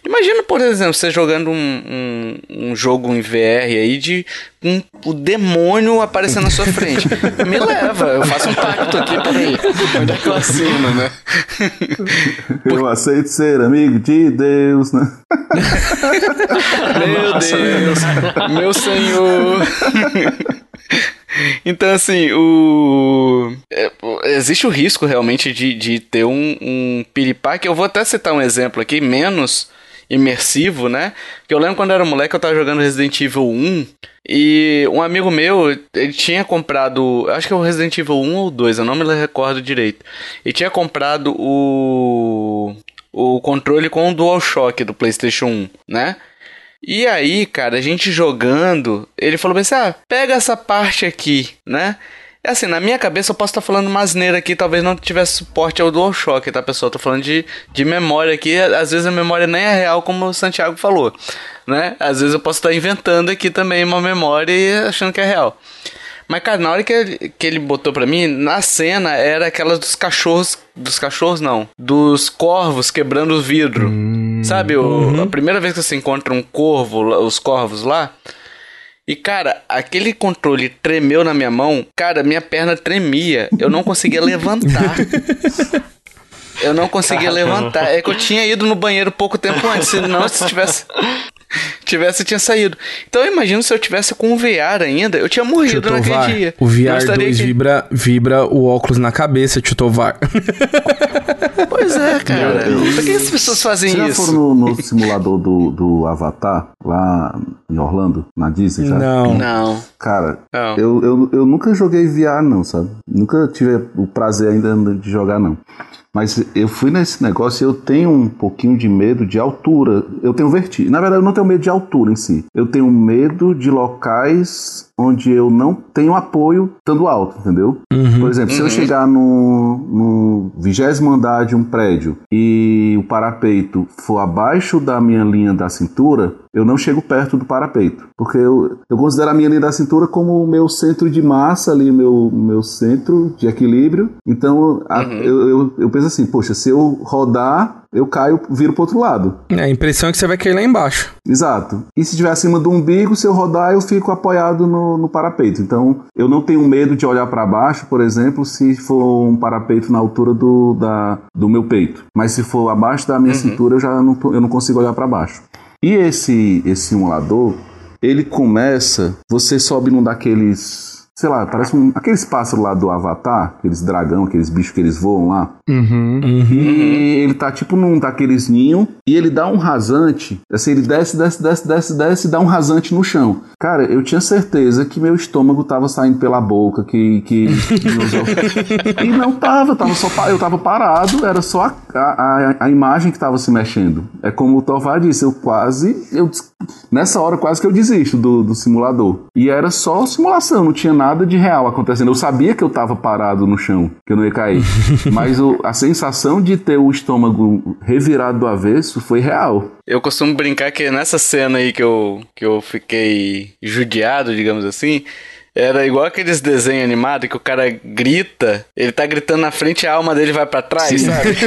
Imagina, por exemplo, você jogando um, um, um jogo em VR aí de um, o demônio aparecendo na sua frente. Me leva, eu faço um pacto aqui, peraí. Onde é que eu assino, né? Eu aceito ser amigo de Deus, né? Meu Deus, meu Senhor. Então, assim, o. é, existe o risco realmente de, de ter um, um piripaque. Eu vou até citar um exemplo aqui, menos imersivo, né? Que eu lembro quando eu era moleque, eu tava jogando Resident Evil 1 e um amigo meu, ele tinha comprado, acho que é o Resident Evil 1 ou 2, eu não me recordo direito. Ele tinha comprado o o controle com o DualShock do PlayStation 1, né? E aí, cara, a gente jogando, ele falou assim: ah, pega essa parte aqui, né? É assim, na minha cabeça eu posso estar falando uma asneira aqui, talvez não tivesse suporte ao DualShock, tá, pessoal? Tô falando de, de memória aqui, às vezes a memória nem é real, como o Santiago falou, né? Às vezes eu posso estar inventando aqui também uma memória e achando que é real. Mas, cara, na hora que ele, que ele botou pra mim, na cena era aquelas dos cachorros. Dos cachorros, não. Dos corvos quebrando o vidro. Sabe? O, A primeira vez que você encontra um corvo, os corvos lá. E, cara, aquele controle tremeu na minha mão. Cara, minha perna tremia. Eu não conseguia levantar. Eu não conseguia levantar. É que eu tinha ido no banheiro pouco tempo antes. Senão, se tivesse. Tivesse, tinha saído. Então eu imagino se eu tivesse com um VR ainda, eu tinha morrido naquele dia. o Não VR2 estaria aqui. vibra, vibra o óculos na cabeça, Tio Tovar. Pois é, cara. Por que as pessoas fazem Vocês já isso? foram no, no simulador do, do Avatar, lá em Orlando, na Disney já? Não. Não. Cara, Não. eu, eu, eu nunca joguei VR, não, sabe? Nunca tive o prazer ainda de jogar, não. Mas eu fui nesse negócio e eu tenho um pouquinho de medo de altura. Eu tenho vertigem. Na verdade, eu não tenho medo de altura em si. Eu tenho medo de locais onde eu não tenho apoio estando alto, entendeu? Por exemplo, se eu chegar no, no vigésimo andar de um prédio e o parapeito for abaixo da minha linha da cintura, eu não chego perto do parapeito. Porque eu, eu considero a minha linha da cintura como o meu centro de massa ali, meu, meu centro de equilíbrio. Então, a- eu, eu, eu penso assim, poxa, se eu rodar, eu caio, viro pro outro lado. É, a impressão é que você vai cair lá embaixo. Exato. E se estiver acima do umbigo, se eu rodar, eu fico apoiado no, no, parapeito. Então, eu não tenho medo de olhar para baixo, por exemplo, se for um parapeito na altura do, da, do meu peito. Mas se for abaixo da minha uhum. cintura, eu já não, eu não consigo olhar para baixo. E esse, esse simulador, ele começa, você sobe num daqueles sei lá, parece um, aqueles pássaros lá do Avatar, aqueles dragão, aqueles bichos que eles voam lá. Uhum, uhum. E ele tá tipo num daqueles ninhos e ele dá um rasante. Assim, ele desce, desce, desce, desce, desce e dá um rasante no chão. Cara, eu tinha certeza que meu estômago tava saindo pela boca, que. que e não tava, tava só, eu tava parado, era só a, a, a imagem que tava se mexendo. É como o Tovar disse, eu quase. Eu, nessa hora, quase que eu desisto do, do simulador. E era só simulação, não tinha nada de real acontecendo. Eu sabia que eu estava parado no chão, que eu não ia cair. Mas o, a sensação de ter o estômago revirado do avesso foi real. Eu costumo brincar que nessa cena aí que eu, que eu fiquei judiado, digamos assim, era igual aqueles desenhos animados que o cara grita, ele tá gritando na frente e a alma dele vai para trás, Sim. sabe?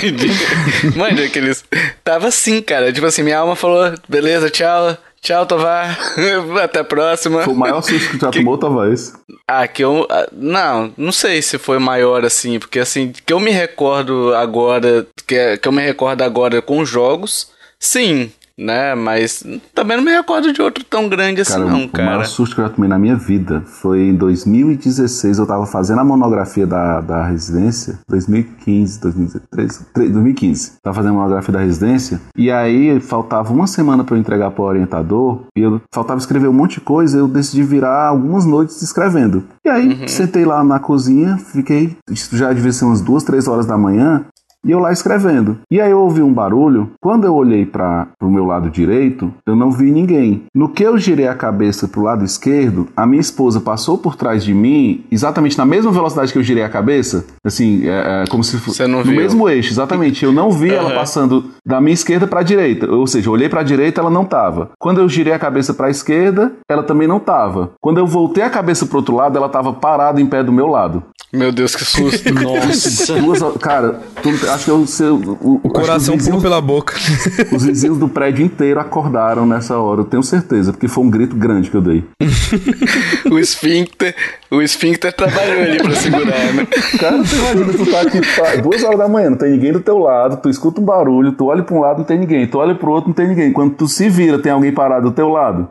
De, de, mano, aqueles. Tava assim, cara. Tipo assim, minha alma falou, beleza, tchau. Tchau, Tovar. Até a próxima. Foi o maior susto que já que... tomou, talvez. Ah, que eu. Ah, não, não sei se foi maior assim, porque assim, que eu me recordo agora. Que, que eu me recordo agora com jogos, sim né? Mas também não me recordo de outro tão grande assim, cara, não, cara. O maior susto que eu já tomei na minha vida foi em 2016. Eu tava fazendo a monografia da, da residência. 2015, 2013, 2015. Tava fazendo a monografia da residência. E aí faltava uma semana para eu entregar pro orientador. E eu faltava escrever um monte de coisa. Eu decidi virar algumas noites escrevendo. E aí uhum. sentei lá na cozinha, fiquei. Isso já devia ser umas duas, três horas da manhã e eu lá escrevendo. E aí eu ouvi um barulho. Quando eu olhei para o meu lado direito, eu não vi ninguém. No que eu girei a cabeça para o lado esquerdo, a minha esposa passou por trás de mim, exatamente na mesma velocidade que eu girei a cabeça, assim, é, é, como se fosse no viu. mesmo eixo, exatamente. Eu não vi uhum. ela passando da minha esquerda para a direita, ou seja, eu olhei para a direita, ela não estava. Quando eu girei a cabeça para a esquerda, ela também não estava. Quando eu voltei a cabeça para outro lado, ela estava parada em pé do meu lado. Meu Deus, que susto. Nossa. Duas, cara, tu, acho que eu, seu, o, o coração pulou pela boca. Os vizinhos do prédio inteiro acordaram nessa hora, eu tenho certeza, porque foi um grito grande que eu dei. o esfíncter, o esfíncter trabalhou ali pra segurar, né? Cara, você imagina, tu tá aqui tá, duas horas da manhã, não tem ninguém do teu lado, tu escuta um barulho, tu olha pra um lado, não tem ninguém, tu olha pro outro, não tem ninguém. Quando tu se vira, tem alguém parado do teu lado.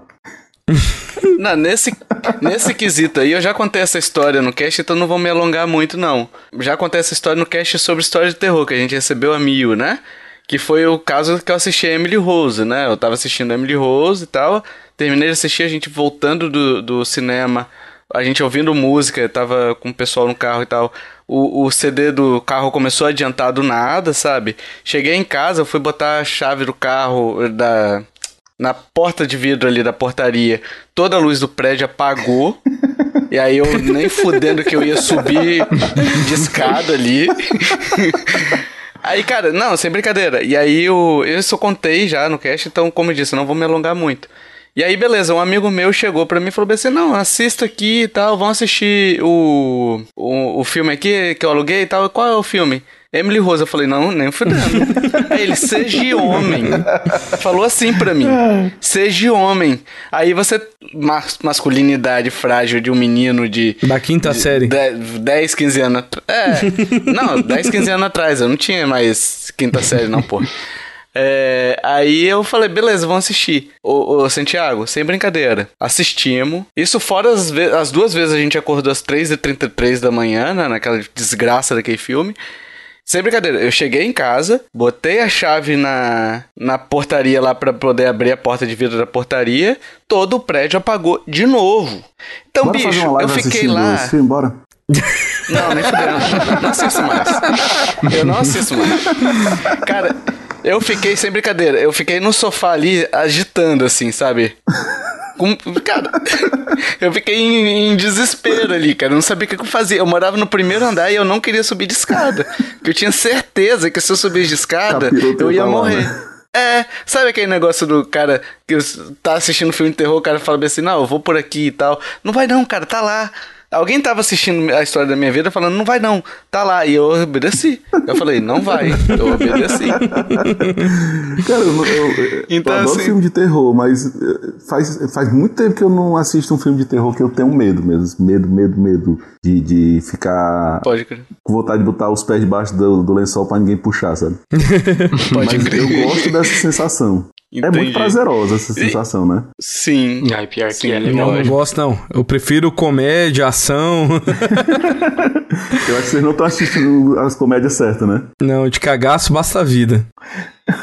Não, nesse, nesse quesito aí, eu já contei essa história no cast, então não vou me alongar muito, não. Já contei essa história no cast sobre história de terror, que a gente recebeu a Mil, né? Que foi o caso que eu assisti a Emily Rose, né? Eu tava assistindo a Emily Rose e tal. Terminei de assistir, a gente voltando do, do cinema, a gente ouvindo música, tava com o pessoal no carro e tal. O, o CD do carro começou a adiantar do nada, sabe? Cheguei em casa, fui botar a chave do carro, da, na porta de vidro ali da portaria, toda a luz do prédio apagou. e aí eu nem fudendo que eu ia subir de escada ali. aí, cara, não, sem brincadeira. E aí eu, eu só contei já no cast, então, como eu disse, não vou me alongar muito. E aí, beleza, um amigo meu chegou pra mim e falou assim: não, assista aqui e tal, vamos assistir o, o, o filme aqui que eu aluguei e tal. Qual é o filme? Emily Rose, eu falei, não, nem fudendo. Aí ele, seja homem. Falou assim pra mim, seja homem. Aí você, mas, masculinidade frágil de um menino de... Da quinta de, série. 10, 15 anos. É, não, 10, 15 anos atrás, eu não tinha mais quinta série não, pô. É, aí eu falei, beleza, vamos assistir. Ô, ô Santiago, sem brincadeira. Assistimos. Isso fora as, as duas vezes a gente acordou às 3h33 da manhã, né, naquela desgraça daquele filme. Sem brincadeira, eu cheguei em casa, botei a chave na, na portaria lá para poder abrir a porta de vidro da portaria, todo o prédio apagou de novo. Então, bora bicho, eu fiquei lá. Filme, bora. Não, nem fudendo. Não assisto mais. Eu não assisto mais. Cara, eu fiquei, sem brincadeira, eu fiquei no sofá ali agitando, assim, sabe? Com, cara, eu fiquei em, em, desespero ali, cara. Eu não sabia o que eu fazia. Eu morava no primeiro andar e eu não queria subir de escada. Porque eu tinha certeza que se eu subisse de escada, eu ia morrer. Né? É, sabe aquele negócio do cara que tá assistindo filme de terror, o cara fala assim, não, eu vou por aqui e tal. Não vai não, cara, tá lá. Alguém tava assistindo a história da minha vida falando, não vai não, tá lá. E eu obedeci. Eu falei, não vai. Eu obedeci. Cara, eu, eu, então, eu adoro assim... filme de terror, mas eh, faz, faz muito tempo que eu não assisto um filme de terror que eu tenho medo mesmo. Medo, medo, medo de, de ficar Pode crer. com vontade de botar os pés debaixo do, do lençol pra ninguém puxar, sabe? Pode mas crer. eu gosto dessa sensação. Entendi. É muito prazerosa essa sensação, né? Sim. Ai, pior Sim, que é Não, legal. não gosto, não. Eu prefiro comédia, ação. Eu acho que vocês não estão assistindo as comédias certas, né? não, de cagaço basta a vida.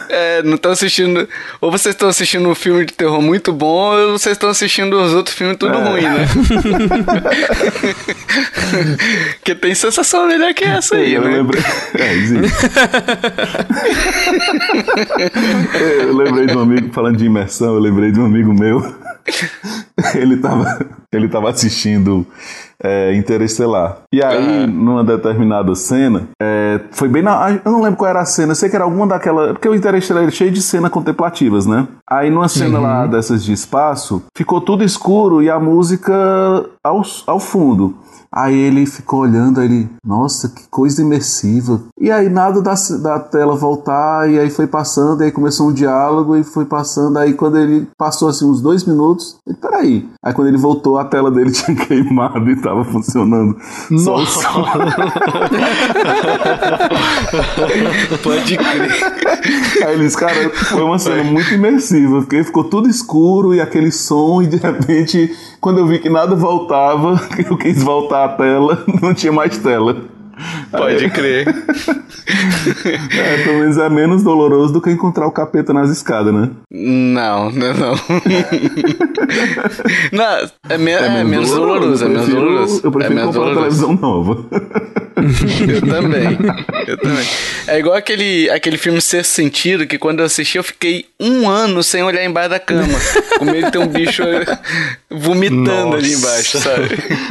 É, não estão assistindo. Ou vocês estão assistindo um filme de terror muito bom, ou vocês estão assistindo os outros filmes tudo É. ruim, né? Porque tem sensação melhor que essa aí, eu né? lembrei. É, existe. eu lembrei de um amigo, falando de imersão, eu lembrei de um amigo meu. Ele tava, ele tava assistindo é, Interestelar. E aí, Ah. numa determinada cena, é, foi bem na. Eu não lembro qual era a cena, eu sei que era alguma daquela. Porque o Interestelar é cheio de cenas contemplativas, né? Aí, numa cena lá dessas de espaço, ficou tudo escuro e a música ao, ao fundo. Aí ele ficou olhando, aí ele, nossa, que coisa imersiva. E aí nada da, da tela voltar, e aí foi passando, e aí começou um diálogo, e foi passando, aí quando ele passou assim uns dois minutos, ele, peraí. Aí quando ele voltou, a tela dele tinha queimado e tava funcionando. Só o som. Pode crer. Aí ele disse, cara, foi uma cena muito imersiva, porque ficou tudo escuro e aquele som, e de repente, quando eu vi que nada voltava, eu quis voltar a tela, não tinha mais tela. Pode crer. É, pelo menos é menos doloroso do que encontrar o capeta nas escadas, né? Não, não, não. não é, me- é menos doloroso, é eu menos prefiro- doloroso. Eu prefiro é menos comprar uma doloroso. televisão nova. Eu também. Eu também. É igual aquele, aquele filme Ser Sentido, que quando eu assisti eu fiquei um ano sem olhar embaixo da cama. Com medo de ter um bicho vomitando ali Nossa. embaixo, sabe?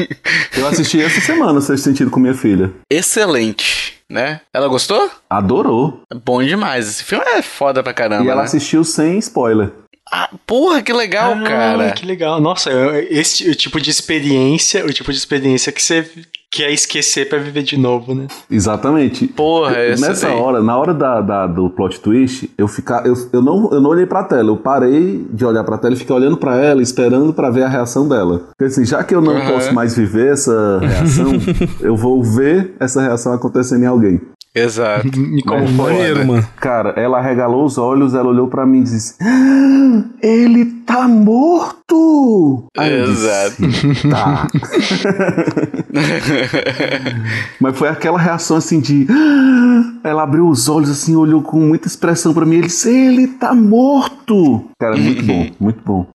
Eu assisti essa semana, Sexto Sentido, com minha filha. Excelente, né? Ela gostou? Adorou. Bom demais. Esse filme é foda pra caramba. e ela né? assistiu sem spoiler. Ah, porra, que legal, Ah, cara. Que legal. Nossa, esse o tipo de experiência, o tipo de experiência que você quer esquecer pra viver de novo, né? Exatamente. Porra, essa Nessa daí. hora, na hora da, da- do plot twist, eu, fica, eu, eu, não, eu não olhei pra tela. Eu parei de olhar pra tela e fiquei olhando pra ela, esperando pra ver a reação dela. Porque assim, já que eu não Aham. posso mais viver essa reação, eu vou ver essa reação acontecendo em alguém. Exato. E como foi? Maneiro, mano. Cara, ela regalou os olhos, ela olhou pra mim e disse: "Ah, Ele tá morto! Aí eu disse, Exato. Tá. Mas foi aquela reação assim de. "Ah!" Ela abriu os olhos assim, olhou com muita expressão pra mim. Ele disse: Ele tá morto! Cara, muito bom, muito bom.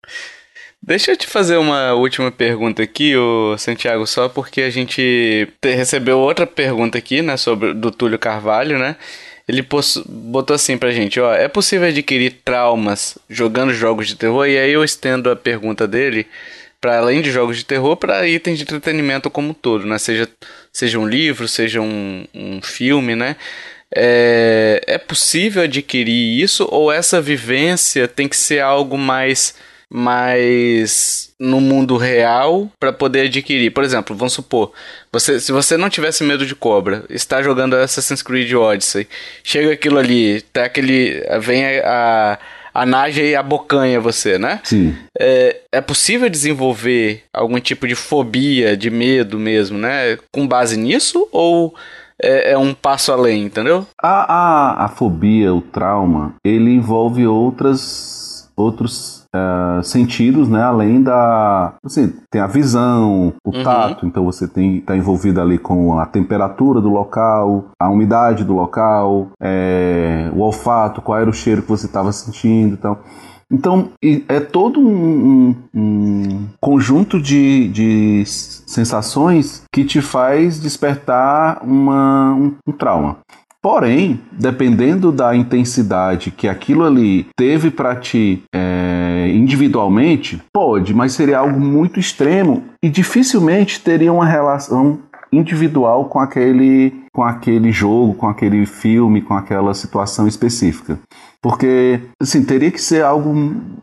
Deixa eu te fazer uma última pergunta aqui, ô Santiago, só porque a gente te- recebeu outra pergunta aqui, né, sobre do Túlio Carvalho, né? Ele botou assim pra gente, ó, é possível adquirir traumas jogando jogos de terror? E aí eu estendo a pergunta dele para além de jogos de terror, para itens de entretenimento como um todo, né? Seja, seja um livro, seja um, um filme, né? É, é possível adquirir isso ou essa vivência tem que ser algo mais mais no mundo real para poder adquirir. Por exemplo, vamos supor, você, se você não tivesse medo de cobra, está jogando Assassin's Creed Odyssey, chega aquilo ali, tá aquele, vem a, a, a Naja e abocanha você, né? Sim. É, é possível desenvolver algum tipo de fobia, de medo mesmo, né? Com base nisso ou é, é um passo além, entendeu? A, a, a fobia, o trauma, ele envolve outras, outros eh, sentidos, né? Além da. Assim, tem a visão, o Uhum. tato, então você tem tá envolvido ali com a temperatura do local, a umidade do local, eh, o olfato, qual era o cheiro que você estava sentindo e tal. Então, é todo um, um- um conjunto de, de sensações que te faz despertar uma, um, um trauma. Porém, dependendo da intensidade que aquilo ali teve para ti é, individualmente, pode, mas seria algo muito extremo e dificilmente teria uma relação individual com aquele, com aquele jogo, com aquele filme, com aquela situação específica. Porque, assim, teria que ser algo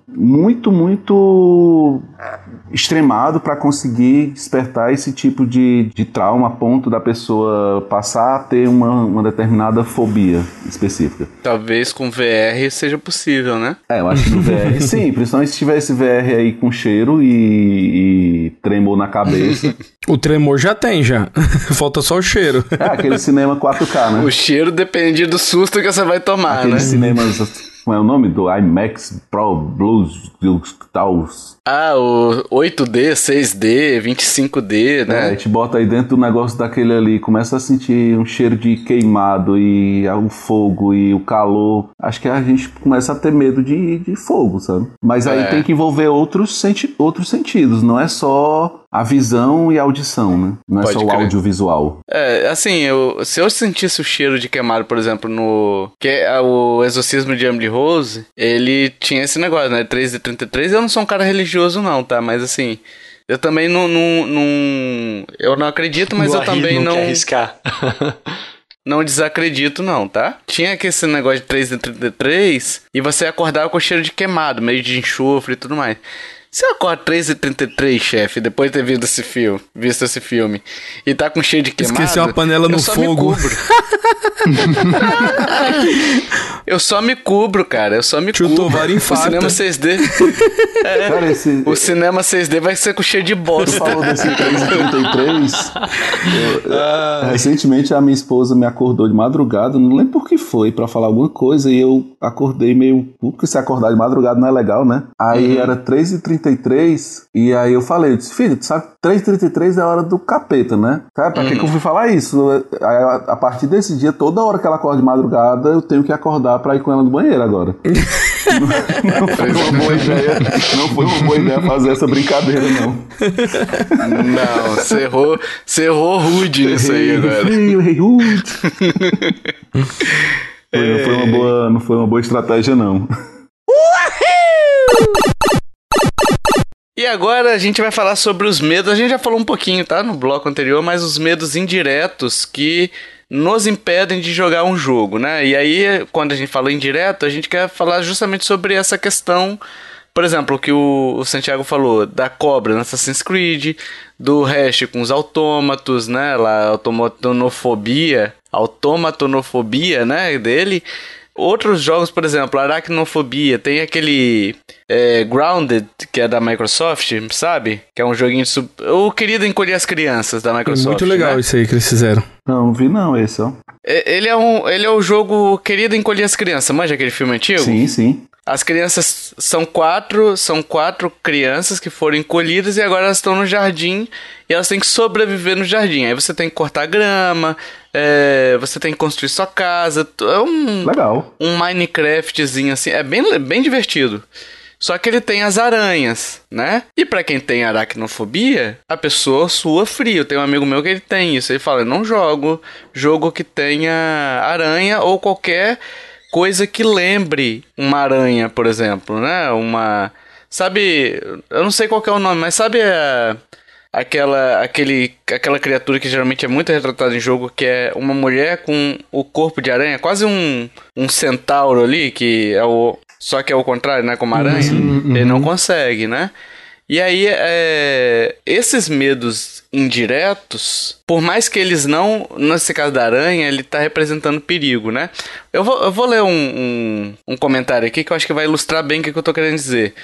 muito, muito extremado para conseguir despertar esse tipo de, de trauma a ponto da pessoa passar a ter uma, uma determinada fobia específica. Talvez com VR seja possível, né? É, eu acho que no VR sim, principalmente se tiver esse VR aí com cheiro e, e tremor na cabeça. O tremor já tem, já. Falta só o cheiro. É, aquele cinema 4K, né? O cheiro depende do susto que você vai tomar, Aqueles né? cinemas, como é o nome? Do IMAX Pro Blues, tal. Ah, o 8D, 6D, 25D, É, a né? gente bota aí dentro do negócio daquele ali, começa a sentir um cheiro de queimado e o fogo e o calor. Acho que a gente começa a ter medo de, de fogo, sabe? Mas aí É. tem que envolver outros, senti outros sentidos, não é só a visão e a audição, né? Não é Pode só o crer. audiovisual. É, assim, eu, se eu sentisse o cheiro de queimado, por exemplo, no. Que é o exorcismo de Emily Rose, ele tinha esse negócio, né? 3 e 33. Eu não sou um cara religioso, não, tá? Mas assim. Eu também não. não, não- eu não acredito, mas No eu também não não. quer arriscar. Não desacredito, não, tá? Tinha que esse negócio de 3 e 33 e você acordava com cheiro de queimado, meio de enxofre e tudo mais. Se eu acordo 3 e 33 chefe, depois de ter visto esse filme, visto esse filme, e tá com cheiro de queimado... Esqueceu a panela no fogo. eu só me cubro, cara, eu só me Tio cubro. O cinema 6D... Cara, esse. O cinema 6D vai ser com cheiro de Você bosta. falou desse 333. eu- eu- recentemente a minha esposa me acordou de madrugada, não lembro por que foi, pra falar alguma coisa, e eu acordei meio. Porque se acordar de madrugada não é legal, né? Aí era 3h33, e aí eu falei, eu disse, filho, tu sabe, 3h33 é a hora do capeta, né? Cara, pra que, que eu fui falar isso? Aí, a, a partir desse dia, toda hora que ela acorda de madrugada, eu tenho que acordar pra ir com ela no banheiro agora. não, não foi uma boa ideia. Não foi uma boa ideia fazer essa brincadeira, não. Não, você errou, você errou rude nisso aí agora. Hey, hey, Hood. Foi, não, foi uma boa, não foi uma boa estratégia, não. E agora a gente vai falar sobre os medos. A gente já falou um pouquinho, tá? No bloco anterior, mas os medos indiretos que nos impedem de jogar um jogo, né? E aí, quando a gente fala indireto, a gente quer falar justamente sobre essa questão. Por exemplo, o que o, o Santiago falou da cobra no Assassin's Creed, do hash com os autômatos, né? Lá, automatonofobia, automatonofobia, né? Dele. Outros jogos, por exemplo, Aracnofobia, tem aquele é, Grounded, que é da Microsoft, sabe? Que é um joguinho de sub... O querido encolher as crianças da É Microsoft. muito legal né? isso aí que eles fizeram. Não, não vi não esse, ó. É, Ele é, um, ele é o jogo Querido Encolher as Crianças. Manja aquele filme antigo? Sim, sim. As crianças são quatro, são quatro crianças que foram encolhidas e agora elas estão no jardim e elas têm que sobreviver no jardim. Aí você tem que cortar grama, é, você tem que construir sua casa. É um, Legal. um Minecraftzinho assim, é bem, bem divertido. Só que ele tem as aranhas, né? E pra quem tem aracnofobia, a pessoa sua frio. Tem um amigo meu que ele tem isso. Ele fala: "Eu não jogo jogo que tenha aranha ou qualquer coisa que lembre uma aranha, por exemplo, né? Uma sabe, eu não sei qual é o nome, mas sabe a aquela aquele aquela criatura que geralmente é muito retratada em jogo que é uma mulher com o corpo de aranha, quase um um centauro ali que é o só que é o contrário, né, como aranha. Ele não consegue, né? E aí, é, esses medos indiretos, por mais que eles não, nesse caso da aranha, ele tá representando perigo, né? Eu vou, eu vou ler um, um, um comentário aqui que eu acho que vai ilustrar bem o que, que eu tô querendo dizer.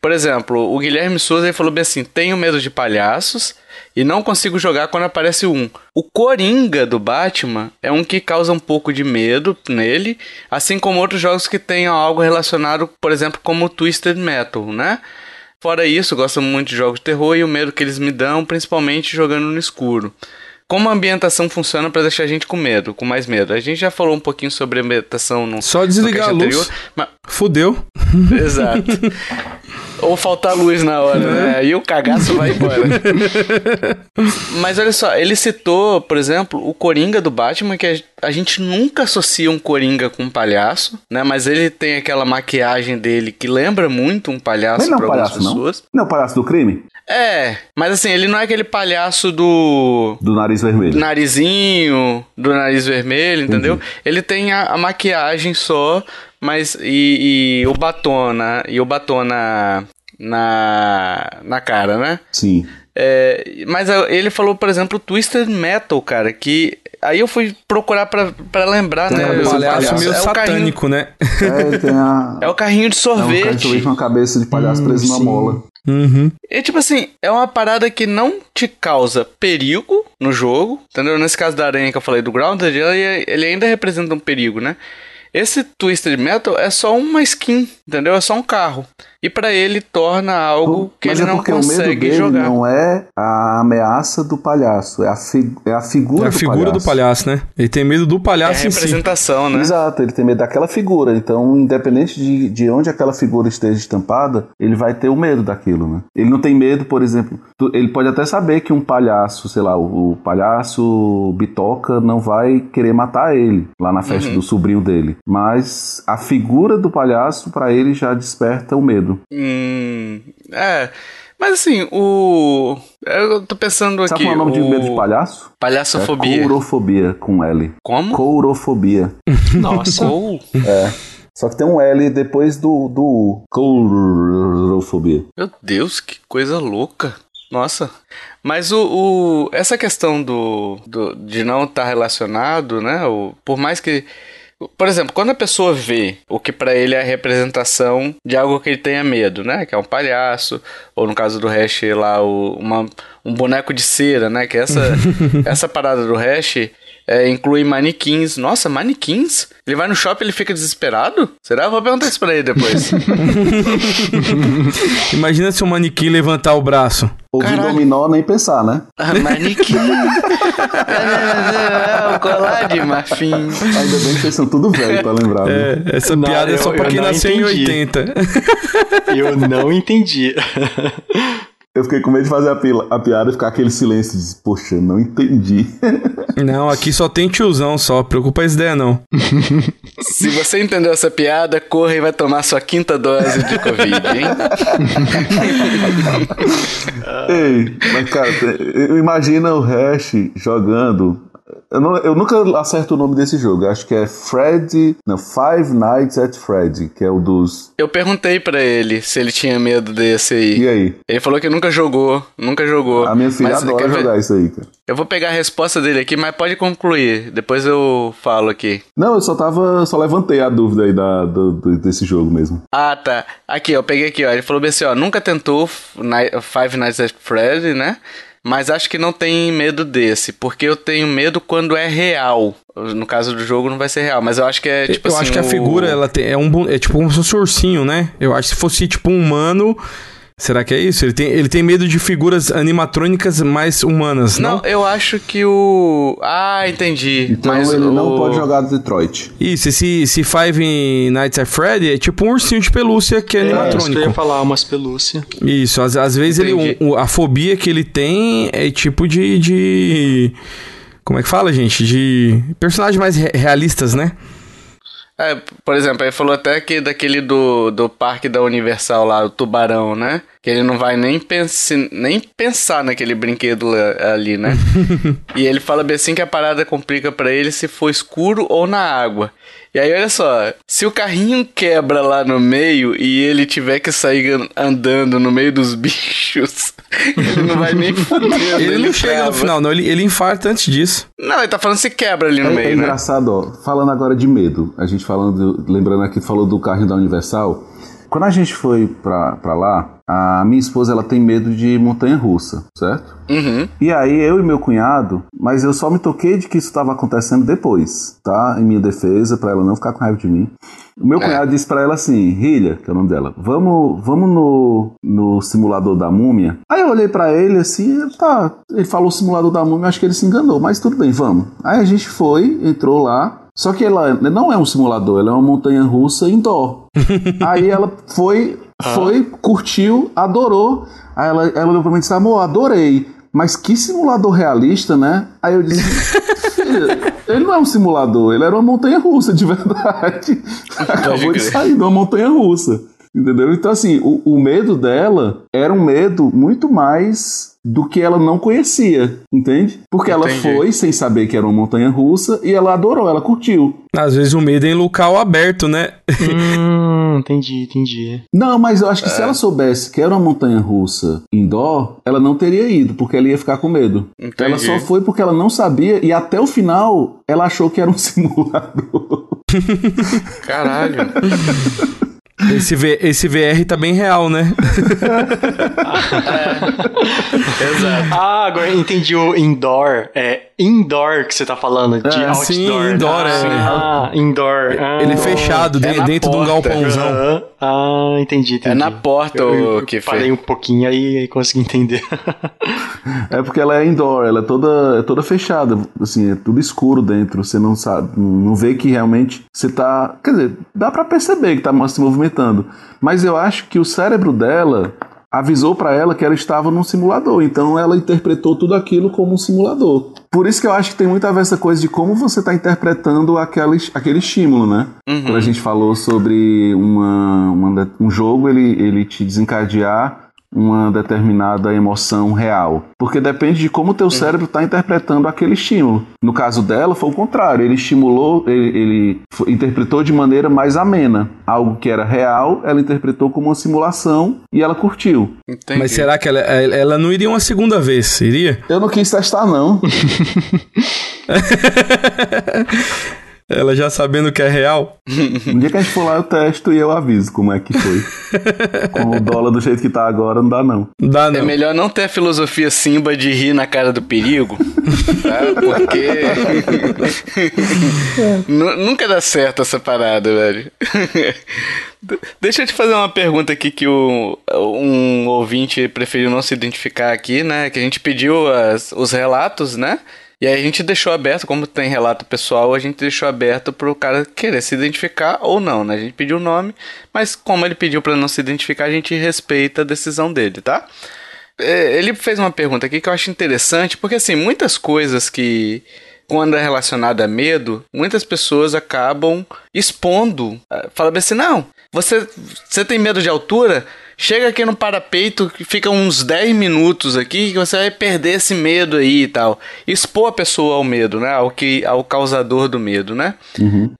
Por exemplo, o Guilherme Souza ele falou bem assim: tenho medo de palhaços e não consigo jogar quando aparece um. O Coringa do Batman é um que causa um pouco de medo nele, assim como outros jogos que tenham algo relacionado, por exemplo, como Twisted Metal, né? Fora isso, gosto muito de jogos de terror e o medo que eles me dão, principalmente jogando no escuro. Como a ambientação funciona para deixar a gente com medo, com mais medo? A gente já falou um pouquinho sobre a ambientação no Só desligar no a luz. mas- Fudeu. Exato. Ou faltar luz na hora, né? Aí o cagaço vai embora. Mas olha só, ele citou, por exemplo, o Coringa do Batman, que a- gente nunca associa um Coringa com um palhaço, né? Mas ele tem aquela maquiagem dele que lembra muito um palhaço não é para um algumas palhaço, não? pessoas. Não é o palhaço do crime? É, mas assim, ele não é aquele palhaço do Do nariz vermelho. narizinho, do nariz vermelho, entendeu? Ele tem a, a maquiagem só, mas e, e o batom, na, e o batom na, na, na cara, né? Sim. É, mas ele falou, por exemplo, Twisted Metal, cara, que aí eu fui procurar pra, pra lembrar, tem né? Um palhaço, palhaço meio é satânico, carrinho, né? É, a, é o carrinho de sorvete. É um carrinho de com a cabeça de palhaço hum, preso na mola. Uhum. E tipo assim, é uma parada que não te causa perigo no jogo, entendeu? Nesse caso da aranha que eu falei do Grounded, ele, ele ainda representa um perigo, né? Esse Twisted Metal é só uma skin, entendeu? É só um carro. E para ele torna algo que Mas ele é não consegue o medo dele jogar. Não é a ameaça do palhaço, é a, fi é a figura do palhaço. É a figura palhaço. do palhaço, né? Ele tem medo do palhaço é a representação, si. né? Exato, ele tem medo daquela figura. Então, independente de, de onde aquela figura esteja estampada, ele vai ter o medo daquilo, né? Ele não tem medo, por exemplo, ele pode até saber que um palhaço, sei lá, o, o palhaço Bitoca não vai querer matar ele lá na festa uhum. do sobrinho dele. Mas a figura do palhaço, para ele, já desperta o medo. Hum. É. Mas assim, o. Eu tô pensando Sabe aqui. qual é o nome o... de medo de palhaço? Palhaçofobia. É courofobia com L. Como? Courofobia. Nossa. É. Só que tem um L depois do, do. Courofobia. Meu Deus, que coisa louca. Nossa. Mas o, o essa questão do, do de não estar tá relacionado, né? O, por mais que por exemplo, quando a pessoa vê o que para ele é a representação de algo que ele tenha medo, né? Que é um palhaço, ou no caso do Hash lá, o, uma, um boneco de cera, né? Que essa, essa parada do Hash é, inclui manequins. Nossa, manequins? Ele vai no shopping e ele fica desesperado? Será? Eu vou perguntar isso pra ele depois. Imagina se um manequim levantar o braço. Ouvir dominó, nem pensar, né? Ah, manequim. é, o colar de marfim. Ainda bem que vocês são tudo velho pra lembrar. É, essa não, piada é só pra quem nasceu entendi. em 80. Eu não entendi. Eu fiquei com medo de fazer a, pila, a piada e ficar aquele silêncio de, poxa, não entendi. Não, aqui só tem tiozão só, preocupa essa ideia não. Se você entendeu essa piada, corra e vai tomar sua quinta dose de Covid, hein? Ei, mas cara, imagina o Hash jogando eu, não, eu, nunca acerto o nome desse jogo. acho que é Fred. Não, Five Nights at Fred, que é o dos. Eu perguntei para ele se ele tinha medo desse aí. E aí? Ele falou que nunca jogou. Nunca jogou. A minha filha adora jogar isso aí, cara. Eu vou pegar a resposta dele aqui, mas pode concluir. Depois eu falo aqui. Não, eu só tava. Só levantei a dúvida aí da, do, do, desse jogo mesmo. Ah, tá. Aqui, eu peguei aqui, ó. Ele falou bem assim, ó. Nunca tentou Five Nights at Fred, né? Mas acho que não tem medo desse, porque eu tenho medo quando é real. No caso do jogo não vai ser real, mas eu acho que é tipo eu assim. Eu acho que a figura ela tem, é um é tipo um ursinho, né? Eu acho que se fosse tipo um humano, Será que é isso? Ele tem, ele tem medo de figuras animatrônicas mais humanas, não? Não, eu acho que o. Ah, entendi. Então Mas ele o... não pode jogar Detroit. Isso, esse, esse Five Nights at Freddy é tipo um ursinho de pelúcia que é, é animatrônico. eu ia falar, umas pelúcia. Isso, às, às vezes ele, um, a fobia que ele tem é tipo de, de. Como é que fala, gente? De personagens mais realistas, né? É, por exemplo, ele falou até que daquele do, do parque da Universal lá, o tubarão, né? Que ele não vai nem, pense, nem pensar naquele brinquedo ali, né? e ele fala bem assim que a parada complica para ele se for escuro ou na água. E aí, olha só, se o carrinho quebra lá no meio e ele tiver que sair andando no meio dos bichos, ele não vai nem foder. ele, ele não chega no final, não. Ele, ele infarta antes disso. Não, ele tá falando se quebra ali no é, meio, é né? engraçado, ó. Falando agora de medo. A gente falando, lembrando aqui, falou do carrinho da Universal. Quando a gente foi pra, pra lá, a minha esposa ela tem medo de montanha russa, certo? Uhum. E aí eu e meu cunhado, mas eu só me toquei de que isso estava acontecendo depois, tá? Em minha defesa, para ela não ficar com raiva de mim. O meu é. cunhado disse para ela assim, Rilha, que é o nome dela, vamos, vamos no, no simulador da múmia. Aí eu olhei para ele assim, tá, ele falou simulador da múmia, acho que ele se enganou, mas tudo bem, vamos. Aí a gente foi, entrou lá, só que ela não é um simulador, ela é uma montanha russa indoor. Aí ela foi, foi, curtiu, adorou. Aí ela, ela olhou pra mim e disse: Amor, adorei. Mas que simulador realista, né? Aí eu disse: Ele não é um simulador, ele era uma montanha russa de verdade. Acabou de sair de uma montanha russa. Entendeu? Então, assim, o, o medo dela era um medo muito mais do que ela não conhecia, entende? Porque ela Entendi. foi sem saber que era uma montanha russa e ela adorou, ela curtiu. Às vezes o medo é em local aberto, né? hum, entendi, entendi. Não, mas eu acho que se ela soubesse que era uma montanha russa indoor, ela não teria ido, porque ela ia ficar com medo. Entendi. Ela só foi porque ela não sabia e até o final ela achou que era um simulador. Caralho. Esse, V- esse VR tá bem real, né? Exato. Ah, agora entendi o indoor. É indoor que você tá falando, de É, outdoor. sim, indoor, é. Ah, indoor. Ah, Ele é fechado, É dentro de um porta. galpãozão. Aham. Ah, entendi, entendi. É na porta, eu, eu Kiffer. parei um pouquinho aí e consegui entender. É porque ela é indoor, ela é toda, é toda fechada, assim, é tudo escuro dentro, você não sabe, não vê que realmente você tá, quer dizer, dá pra perceber que tá se movimentando, mas eu acho que o cérebro dela avisou pra ela que ela estava num simulador, então ela interpretou tudo aquilo como um simulador. Por isso que eu acho que tem muito a ver essa coisa de como você tá interpretando aquele, aquele estímulo, né? Quando a gente falou sobre uma, uma um jogo, ele, ele te desencadear uma determinada emoção real. Porque depende de como o teu cérebro está interpretando aquele estímulo. No caso dela, foi o contrário. Ele estimulou, ele, ele interpretou de maneira mais amena. Algo que era real, ela interpretou como uma simulação e ela curtiu. Entendi. Mas será que ela, ela não iria uma segunda vez? Iria? Eu não quis testar, não. Ela já sabendo que é real? Um dia que a gente for lá, eu testo e eu aviso como é que foi. Com o dólar do jeito que tá agora, não dá, não. Não dá, É não. melhor não ter a filosofia Simba de rir na cara do perigo, tá? Porque Nu- nunca dá certo essa parada, velho. De- Deixa eu te fazer uma pergunta aqui que o, um ouvinte preferiu não se identificar aqui, né? Que a gente pediu as- os relatos, né? E aí a gente deixou aberto, como tem relato pessoal, a gente deixou aberto pro cara querer se identificar ou não, né? A gente pediu o nome, mas como ele pediu pra não se identificar, a gente respeita a decisão dele, tá? É, ele fez uma pergunta aqui que eu acho interessante, porque assim, muitas coisas que quando é relacionado a medo, muitas pessoas acabam expondo, eh, falando assim, não, você, você tem medo de altura? Chega aqui no parapeito, fica uns 10 minutos aqui, que você vai perder esse medo aí e tal. Expor a pessoa ao medo, né? Ao, que, ao causador do medo, né?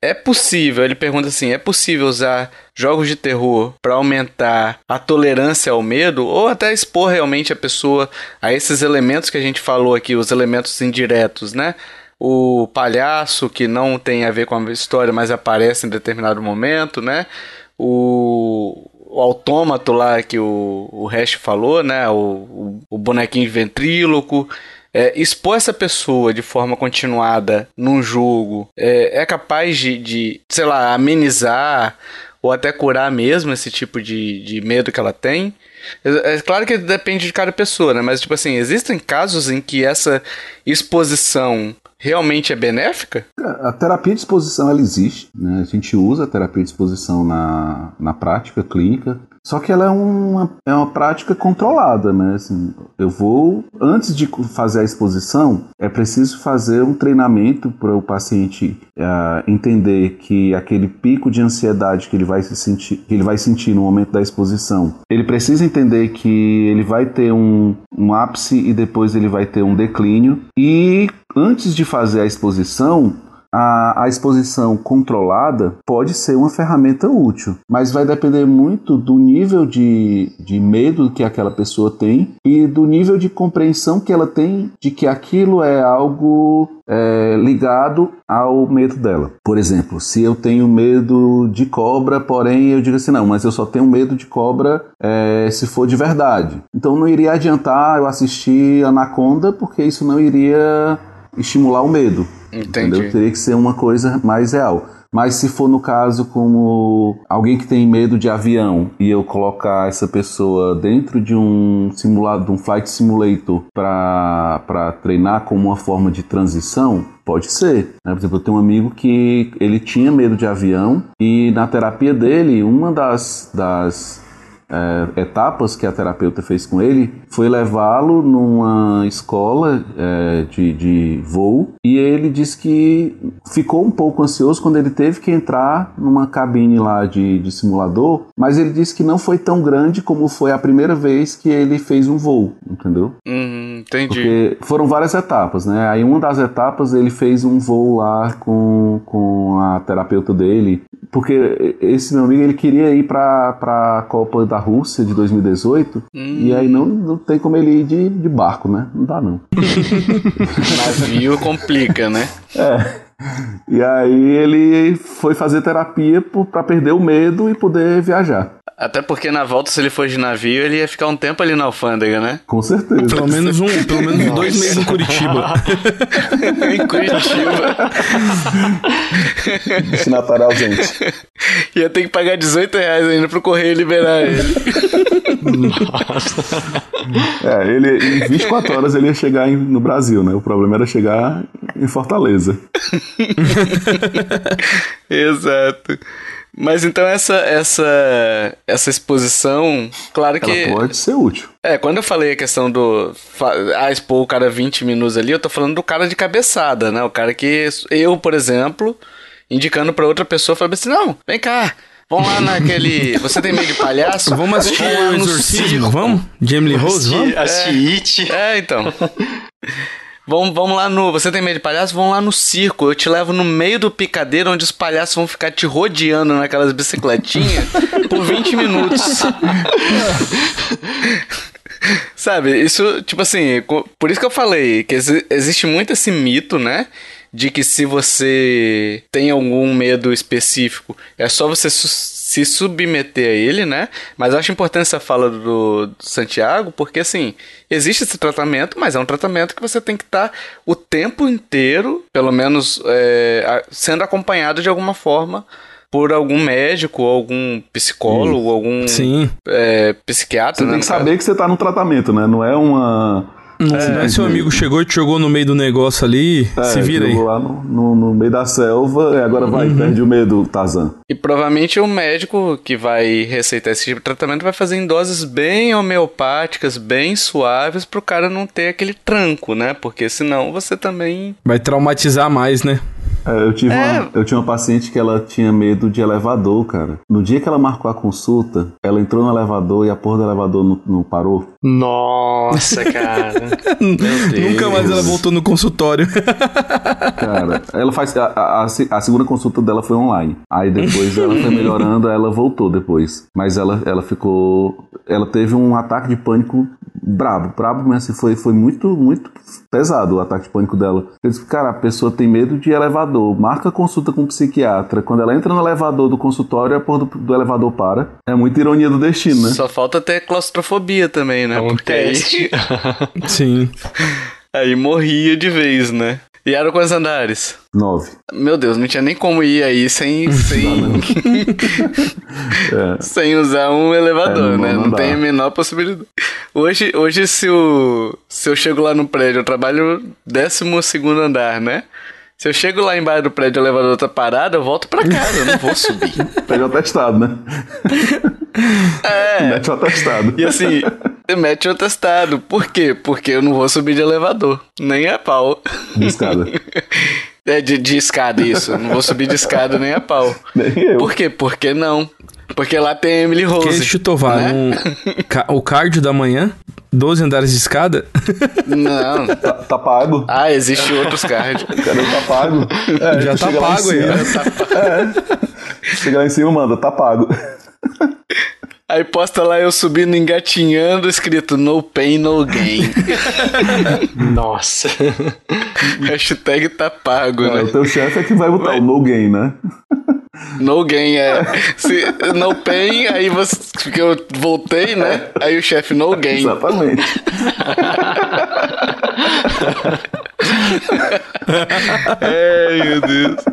É possível, ele pergunta assim, é possível usar jogos de terror para aumentar a tolerância ao medo ou até expor realmente a pessoa a esses elementos que a gente falou aqui, os elementos indiretos, né? O palhaço que não tem a ver com a história, mas aparece em determinado momento, né? O, o autômato lá que o, o Hash falou, né? O, o, o bonequinho ventríloco. É, expor essa pessoa de forma continuada num jogo é, é capaz de, de, sei lá, amenizar ou até curar mesmo esse tipo de, de medo que ela tem. É, é claro que depende de cada pessoa, né? Mas, tipo assim, existem casos em que essa exposição realmente é benéfica? A terapia de exposição ela existe, né? A gente usa a terapia de exposição na, na prática clínica, só que ela é uma, é uma prática controlada, né? Assim, eu vou, antes de fazer a exposição, é preciso fazer um treinamento para o paciente ah, entender que aquele pico de ansiedade que ele vai se sentir, que ele vai sentir no momento da exposição, ele precisa entender que ele vai ter um, um ápice e depois ele vai ter um declínio e antes de fazer a exposição, a, a, exposição controlada pode ser uma ferramenta útil, mas vai depender muito do nível de, de medo que aquela pessoa tem e do nível de compreensão que ela tem de que aquilo é algo é, ligado ao medo dela. Por exemplo, se eu tenho medo de cobra, porém eu digo assim, não, mas eu só tenho medo de cobra é, se for de verdade. Então não iria adiantar eu assistir Anaconda, porque isso não iria estimular o medo. Entendi. Entendeu? Teria que ser uma coisa mais real. Mas se for no caso como alguém que tem medo de avião e eu colocar essa pessoa dentro de um simulado, de um flight simulator para treinar como uma forma de transição, pode ser. Né? Por exemplo, eu tenho um amigo que ele tinha medo de avião e na terapia dele, uma das, das é, etapas que a terapeuta fez com ele foi levá-lo numa escola é, de, de voo e ele disse que ficou um pouco ansioso quando ele teve que entrar numa cabine lá de, de simulador, mas ele disse que não foi tão grande como foi a primeira vez que ele fez um voo, entendeu? Hum, entendi. Porque foram várias etapas, né? Aí uma das etapas ele fez um voo lá com, com a terapeuta dele, porque esse meu amigo ele queria ir para a Copa da Rússia de 2018 hum. e aí não, não tem como ele ir de, de barco, né? Não dá não. Navio complica, né? É. E aí ele foi fazer terapia para perder o medo e poder viajar. Até porque na volta, se ele for de navio, ele ia ficar um tempo ali na alfândega, né? Com certeza. Pelo menos um, pelo menos dois meses em Curitiba. em Curitiba. Destinatário ausente. Ia ter que pagar 18 reais ainda pro correio liberar ele. Nossa. É, ele, em 24 horas ele ia chegar em, no Brasil, né? O problema era chegar em Fortaleza. Exato. Mas então essa essa essa exposição, claro que Ela pode ser útil. É, quando eu falei a questão do ah, expor o cara 20 minutos ali, eu tô falando do cara de cabeçada, né? O cara que eu, por exemplo, indicando para outra pessoa, falei assim: "Não, vem cá, Vamos lá naquele. Você tem medo de palhaço? Vamos assistir o Exorcismo, vamos? Jamie Rose, vamos? Assistir é, é, então. Vamos, vamos lá no. Você tem medo de palhaço? Vamos lá no circo. Eu te levo no meio do picadeiro onde os palhaços vão ficar te rodeando naquelas bicicletinhas por 20 minutos. Sabe, isso, tipo assim, por isso que eu falei que existe muito esse mito, né? De que se você tem algum medo específico, é só você se submeter a ele, né? Mas eu acho importante essa fala do, do Santiago, porque assim, existe esse tratamento, mas é um tratamento que você tem que estar tá o tempo inteiro, pelo menos, é, sendo acompanhado de alguma forma por algum médico, algum psicólogo, Sim. algum Sim. É, psiquiatra. Você né, tem que saber que você está no tratamento, né? Não é uma é, seu amigo chegou e te jogou no meio do negócio ali, é, se vira aí. lá no, no, no, meio da selva, e agora vai, uhum. perde o medo, Tarzan. E provavelmente o médico que vai receitar esse tipo de tratamento vai fazer em doses bem homeopáticas, bem suaves, pro cara não ter aquele tranco, né? Porque senão você também... Vai traumatizar mais, né? É, eu, tive é. uma, eu tinha uma paciente que ela tinha medo de elevador, cara. No dia que ela marcou a consulta, ela entrou no elevador e a porra do elevador não, não parou. Nossa, cara. Nunca mais ela voltou no consultório. cara, ela faz. A, a, a, segunda consulta dela foi online. Aí depois ela foi melhorando, ela voltou depois. Mas ela, ela ficou. Ela teve um ataque de pânico brabo, brabo, mas assim, foi, foi muito, muito pesado o ataque de pânico dela. Eu disse, cara, a pessoa tem medo de elevador, marca consulta com um psiquiatra. Quando ela entra no elevador do consultório, a porra do, do elevador para. É muita ironia do destino, né? Só falta ter claustrofobia também, né? É um Porque teste. Aí... Sim. Aí morria de vez, né? E eram quantos andares? Nove. Meu Deus, não tinha nem como ir aí sem. sem... é. sem usar um elevador, é, não, né? Não, não tem a menor possibilidade. Hoje, hoje se, o, se eu chego lá no prédio, eu trabalho décimo segundo andar, né? Se eu chego lá embaixo do prédio e o elevador tá parado, eu volto pra casa, eu não vou subir. Pede o atestado, né? É. Mete o atestado. E assim, mete o atestado. Por quê? Porque eu não vou subir de elevador. Nem a pau. De escada. É, de, de escada, isso. Não vou subir de escada nem a pau. Nem eu. Por quê? Porque não. Porque lá tem Emily Rose. Que chutovar, né? um, o cardio da manhã, 12 andares de escada? Não. Tá, tá pago. Ah, existe outros cardio. Cadê tá pago? É, já tá pago aí. Já tá... É. Chega lá em cima, manda, tá pago. Aí posta lá eu subindo engatinhando, escrito No Pain, No Gain. Nossa. Hashtag tá pago, é, né? O teu chefe é que vai botar vai. o No Gain, né? No gain, é. Se, no pain, aí você. Porque eu voltei, né? Aí o chefe no gain. Exatamente. Ai, meu Deus.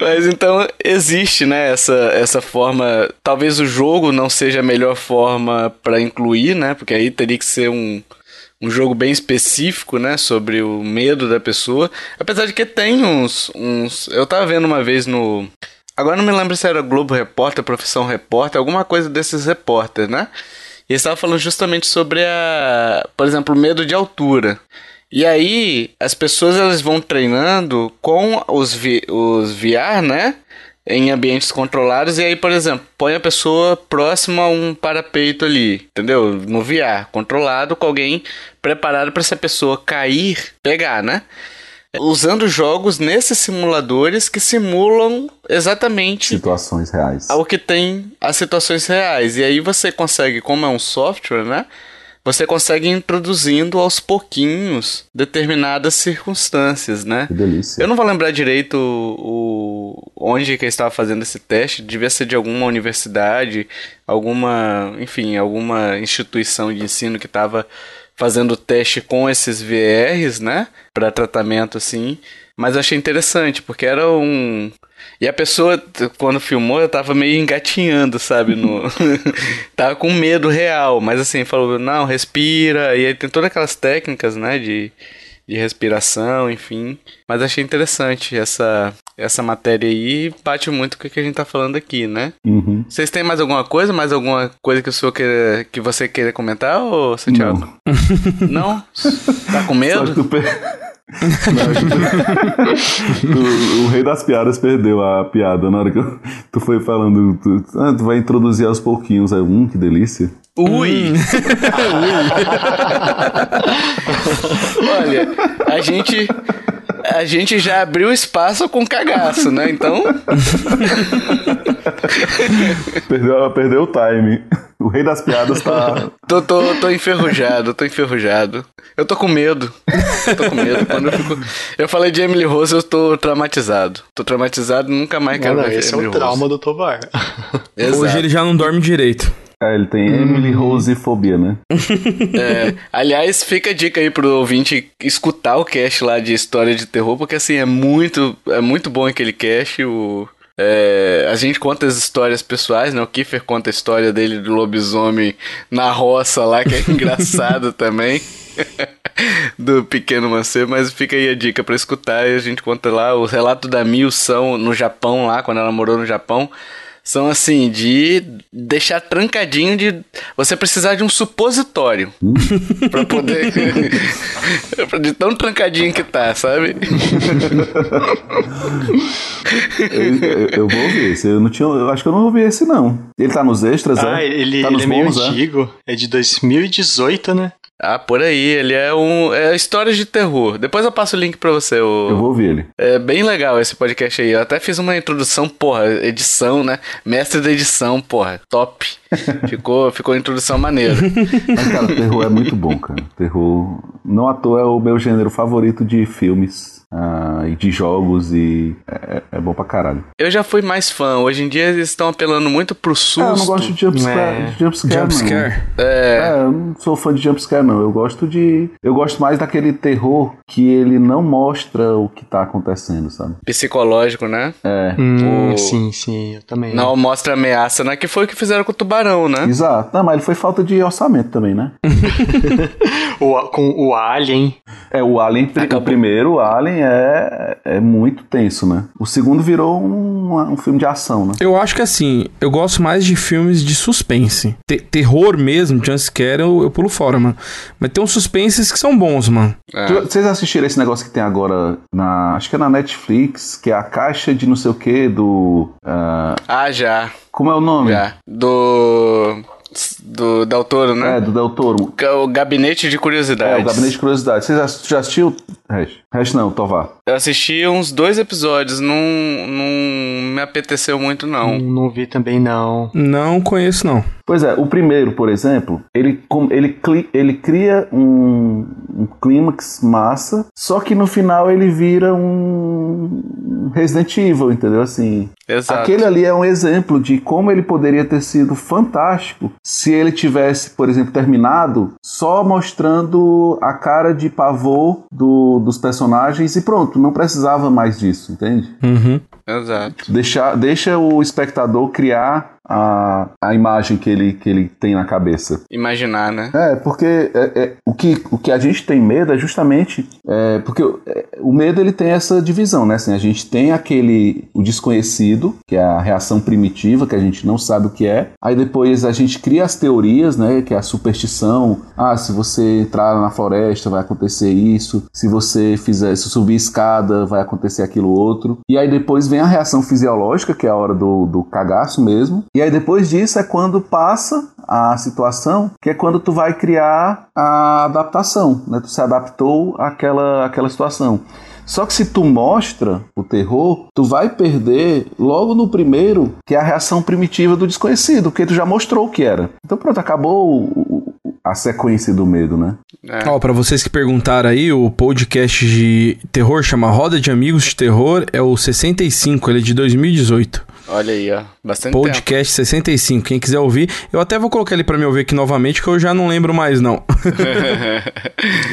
Mas então existe, né, essa, essa forma. Talvez o jogo não seja a melhor forma para incluir, né? Porque aí teria que ser um, um jogo bem específico, né, sobre o medo da pessoa. Apesar de que tem uns, uns. Eu tava vendo uma vez no Agora não me lembro se era Globo Repórter, Profissão Repórter, alguma coisa desses repórteres, né? E eles falando justamente sobre a, por exemplo, medo de altura. E aí as pessoas elas vão treinando com os, vi, os VR, né? Em ambientes controlados, e aí, por exemplo, põe a pessoa próxima a um parapeito ali, entendeu? No VR, controlado com alguém preparado para essa pessoa cair, pegar, né? usando jogos nesses simuladores que simulam exatamente situações reais. O que tem as situações reais. E aí você consegue, como é um software, né? Você consegue ir introduzindo aos pouquinhos determinadas circunstâncias, né? Que delícia. Eu não vou lembrar direito o, o onde que eu estava fazendo esse teste. Devia ser de alguma universidade, alguma, enfim, alguma instituição de ensino que estava fazendo teste com esses VRs, né? Para tratamento assim. Mas eu achei interessante, porque era um. E a pessoa, quando filmou, eu tava meio engatinhando, sabe? No... tava com medo real, mas assim, falou, não, respira. E aí tem todas aquelas técnicas, né? De, de respiração, enfim. Mas achei interessante essa, essa matéria aí. Bate muito com o que a gente tá falando aqui, né? Uhum. Vocês têm mais alguma coisa? Mais alguma coisa que, o senhor queira, que você queira comentar, ou Santiago? Não. Não? Tá com medo? o, o, rei das piadas perdeu a piada na hora que eu, tu foi falando. Tu, ah, tu vai introduzir aos pouquinhos. Aí, hum, que delícia. Ui! Hum. Olha, a gente a gente já abriu espaço com cagaço, né? Então. perdeu, perdeu o time. O rei das piadas tá. tô, tô, tô enferrujado, tô enferrujado. Eu tô com medo. Eu tô com medo. Quando eu, fico... eu falei de Emily Rose, eu tô traumatizado. Tô traumatizado, nunca mais quero ver esse Emily é o trauma Rose. do Tovar. Hoje ele já não dorme direito. É, ele tem hum. Emily Rose fobia, né? é, aliás, fica a dica aí pro ouvinte escutar o cast lá de história de terror, porque assim, é muito, é muito bom aquele cast. O, é, a gente conta as histórias pessoais, né? O Kiefer conta a história dele do lobisomem na roça lá, que é engraçado também. do pequeno mancebo, mas fica aí a dica para escutar e a gente conta lá o relato da Mil são no Japão lá, quando ela morou no Japão são assim, de deixar trancadinho de você precisar de um supositório hum. para poder de tão trancadinho que tá, sabe? eu, eu, vou ver esse, eu não tinha, eu acho que eu não ouvi esse não. Ele tá nos extras, ah, é? ele, tá ele é meio bons, é? antigo, é? é de 2018, né? Ah, por aí. Ele é um. É histórias de terror. Depois eu passo o link pra você. O... Eu vou ouvir ele. É bem legal esse podcast aí. Eu até fiz uma introdução, porra, edição, né? Mestre da edição, porra. Top. ficou, ficou introdução maneira. Mas, cara, terror é muito bom, cara. Terror. Não à toa é o meu gênero favorito de filmes uh, e de jogos e é, é, bom pra caralho. Eu já fui mais fã. Hoje em dia eles estão apelando muito pro susto. É, eu não gosto de jumpscare. É. De jumpscare, jumpscare. É. é, eu não sou fã de jumpscare, não. Eu gosto de. Eu gosto mais daquele terror que ele não mostra o que tá acontecendo, sabe? Psicológico, né? É. Hum, o... Sim, sim, eu também. Não mostra ameaça, né? Que foi o que fizeram com o tubarão, né? Exato. Não, mas ele foi falta de orçamento também, né? o, com o Alien. É, o Alien, Acabou. o primeiro, o Alien é, é muito tenso, né? O segundo virou um, um filme de ação, né? Eu acho que assim, eu gosto mais de filmes de suspense. Te terror mesmo, jumpscare, eu, eu pulo fora, mano. Mas tem uns suspenses que são bons, mano. É. Vocês assistiram esse negócio que tem agora na. Acho que é na Netflix, que é a caixa de não sei o que do. Uh... Ah, já. Como é o nome? Já. Do do Del Toro, né? É, do Del Toro. O Gabinete de Curiosidades. É, o Gabinete de Curiosidades. Você já, já assistiu? Hash? Hash não, Tovar. Eu assisti uns dois episódios, não, não me apeteceu muito, não. Não, não vi também, não. Não conheço, não. Pois é, o primeiro, por exemplo, ele, ele, ele cria um, um clímax massa, só que no final ele vira um Resident Evil, entendeu? Assim, Exato. aquele ali é um exemplo de como ele poderia ter sido fantástico se ele tivesse, por exemplo, terminado só mostrando a cara de pavor do, dos personagens e pronto, não precisava mais disso, entende? Uhum. Exato. Deixa, deixa o espectador criar a, a imagem que ele, que ele tem na cabeça. Imaginar, né? É, porque é, é, o, que, o que a gente tem medo é justamente é, porque é, o medo ele tem essa divisão, né? Assim, a gente tem aquele o desconhecido, que é a reação primitiva, que a gente não sabe o que é. Aí depois a gente cria as teorias, né? Que é a superstição. Ah, se você entrar na floresta vai acontecer isso. Se você fizer, se subir escada vai acontecer aquilo outro. E aí depois vem a reação fisiológica, que é a hora do, do cagaço mesmo. E aí depois disso é quando passa a situação, que é quando tu vai criar a adaptação, né? Tu se adaptou àquela, àquela situação. Só que se tu mostra o terror, tu vai perder logo no primeiro, que é a reação primitiva do desconhecido, porque tu já mostrou o que era. Então pronto, acabou a sequência do medo, né? É. Ó, pra vocês que perguntaram aí, o podcast de terror chama Roda de Amigos de Terror, é o 65, ele é de 2018. Olha aí, ó. Bastante Podcast tempo. 65. Quem quiser ouvir, eu até vou colocar ele para me ouvir aqui novamente, que eu já não lembro mais, não.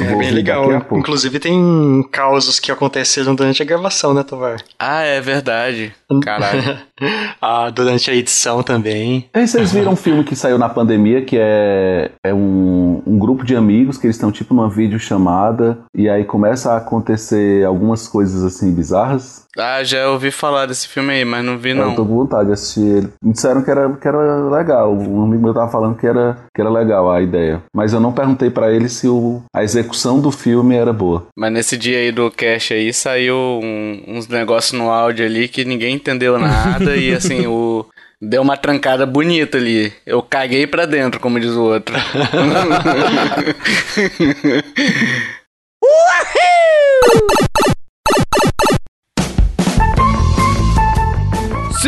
é bem legal. Inclusive tem causos que aconteceram durante a gravação, né, Tovar? Ah, é verdade. Caralho. ah, durante a edição também. E vocês viram um filme que saiu na pandemia, que é, é um, um grupo de amigos que eles estão tipo numa videochamada e aí começa a acontecer algumas coisas assim bizarras. Ah, já ouvi falar desse filme aí, mas não vi não. Eu tô com vontade de assistir ele. Me disseram que era, que era legal. Um amigo meu tava falando que era, que era legal a ideia. Mas eu não perguntei para ele se o, a execução do filme era boa. Mas nesse dia aí do cast aí saiu um, uns negócios no áudio ali que ninguém entendeu nada e assim, o. Deu uma trancada bonita ali. Eu caguei pra dentro, como diz o outro. Uhul!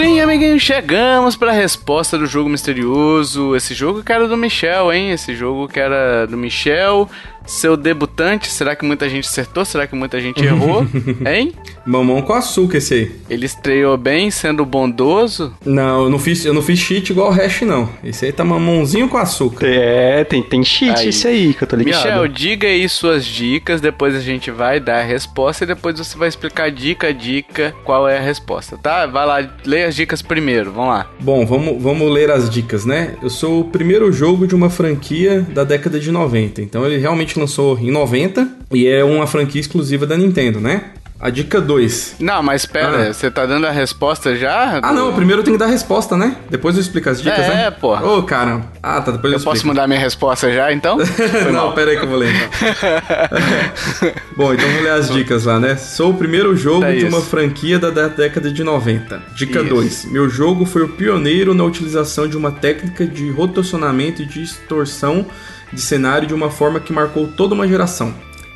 Sim, amiguinhos, chegamos para a resposta do jogo misterioso. Esse jogo que era do Michel, hein? Esse jogo que era do Michel seu debutante, será que muita gente acertou? Será que muita gente errou? hein? Mamão com açúcar esse aí. Ele estreou bem, sendo bondoso? Não, eu não fiz, eu não fiz cheat igual o Hash, não. Esse aí tá mamãozinho com açúcar. É, tem, tem cheat aí. esse aí, que eu tô ligado. Michel, diga aí suas dicas, depois a gente vai dar a resposta e depois você vai explicar dica a dica qual é a resposta, tá? Vai lá, lê as dicas primeiro, vamos lá. Bom, vamos, vamos ler as dicas, né? Eu sou o primeiro jogo de uma franquia da década de 90, então ele realmente lançou em 90 e é uma franquia exclusiva da Nintendo, né? A dica 2. Não, mas espera, ah. você tá dando a resposta já? Ah, não, primeiro eu tenho que dar a resposta, né? Depois eu explico as dicas, é, né? É, pô. Ô, oh, cara. Ah, tá, depois eu, eu posso mudar minha resposta já, então? não, pera aí que eu vou ler, então. Bom, então vou ler as dicas lá, né? Sou o primeiro jogo é de uma franquia da década de 90. Dica 2. Meu jogo foi o pioneiro na utilização de uma técnica de rotacionamento e distorção de cenário de uma forma que marcou toda uma geração.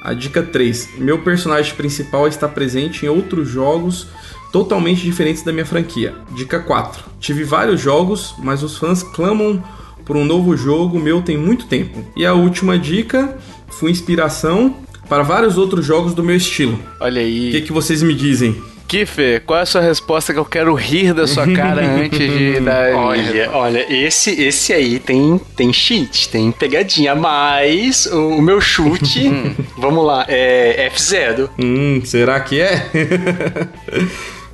A dica 3: Meu personagem principal está presente em outros jogos totalmente diferentes da minha franquia. Dica 4: Tive vários jogos, mas os fãs clamam por um novo jogo meu tem muito tempo. E a última dica: Fui inspiração para vários outros jogos do meu estilo. Olha aí. O que, que vocês me dizem? Kiffer, qual é a sua resposta que eu quero rir da sua cara antes de dar. Olha, olha, esse, esse aí tem, tem cheat, tem pegadinha, mas o, o meu chute, vamos lá, é F0. Hum, será que é?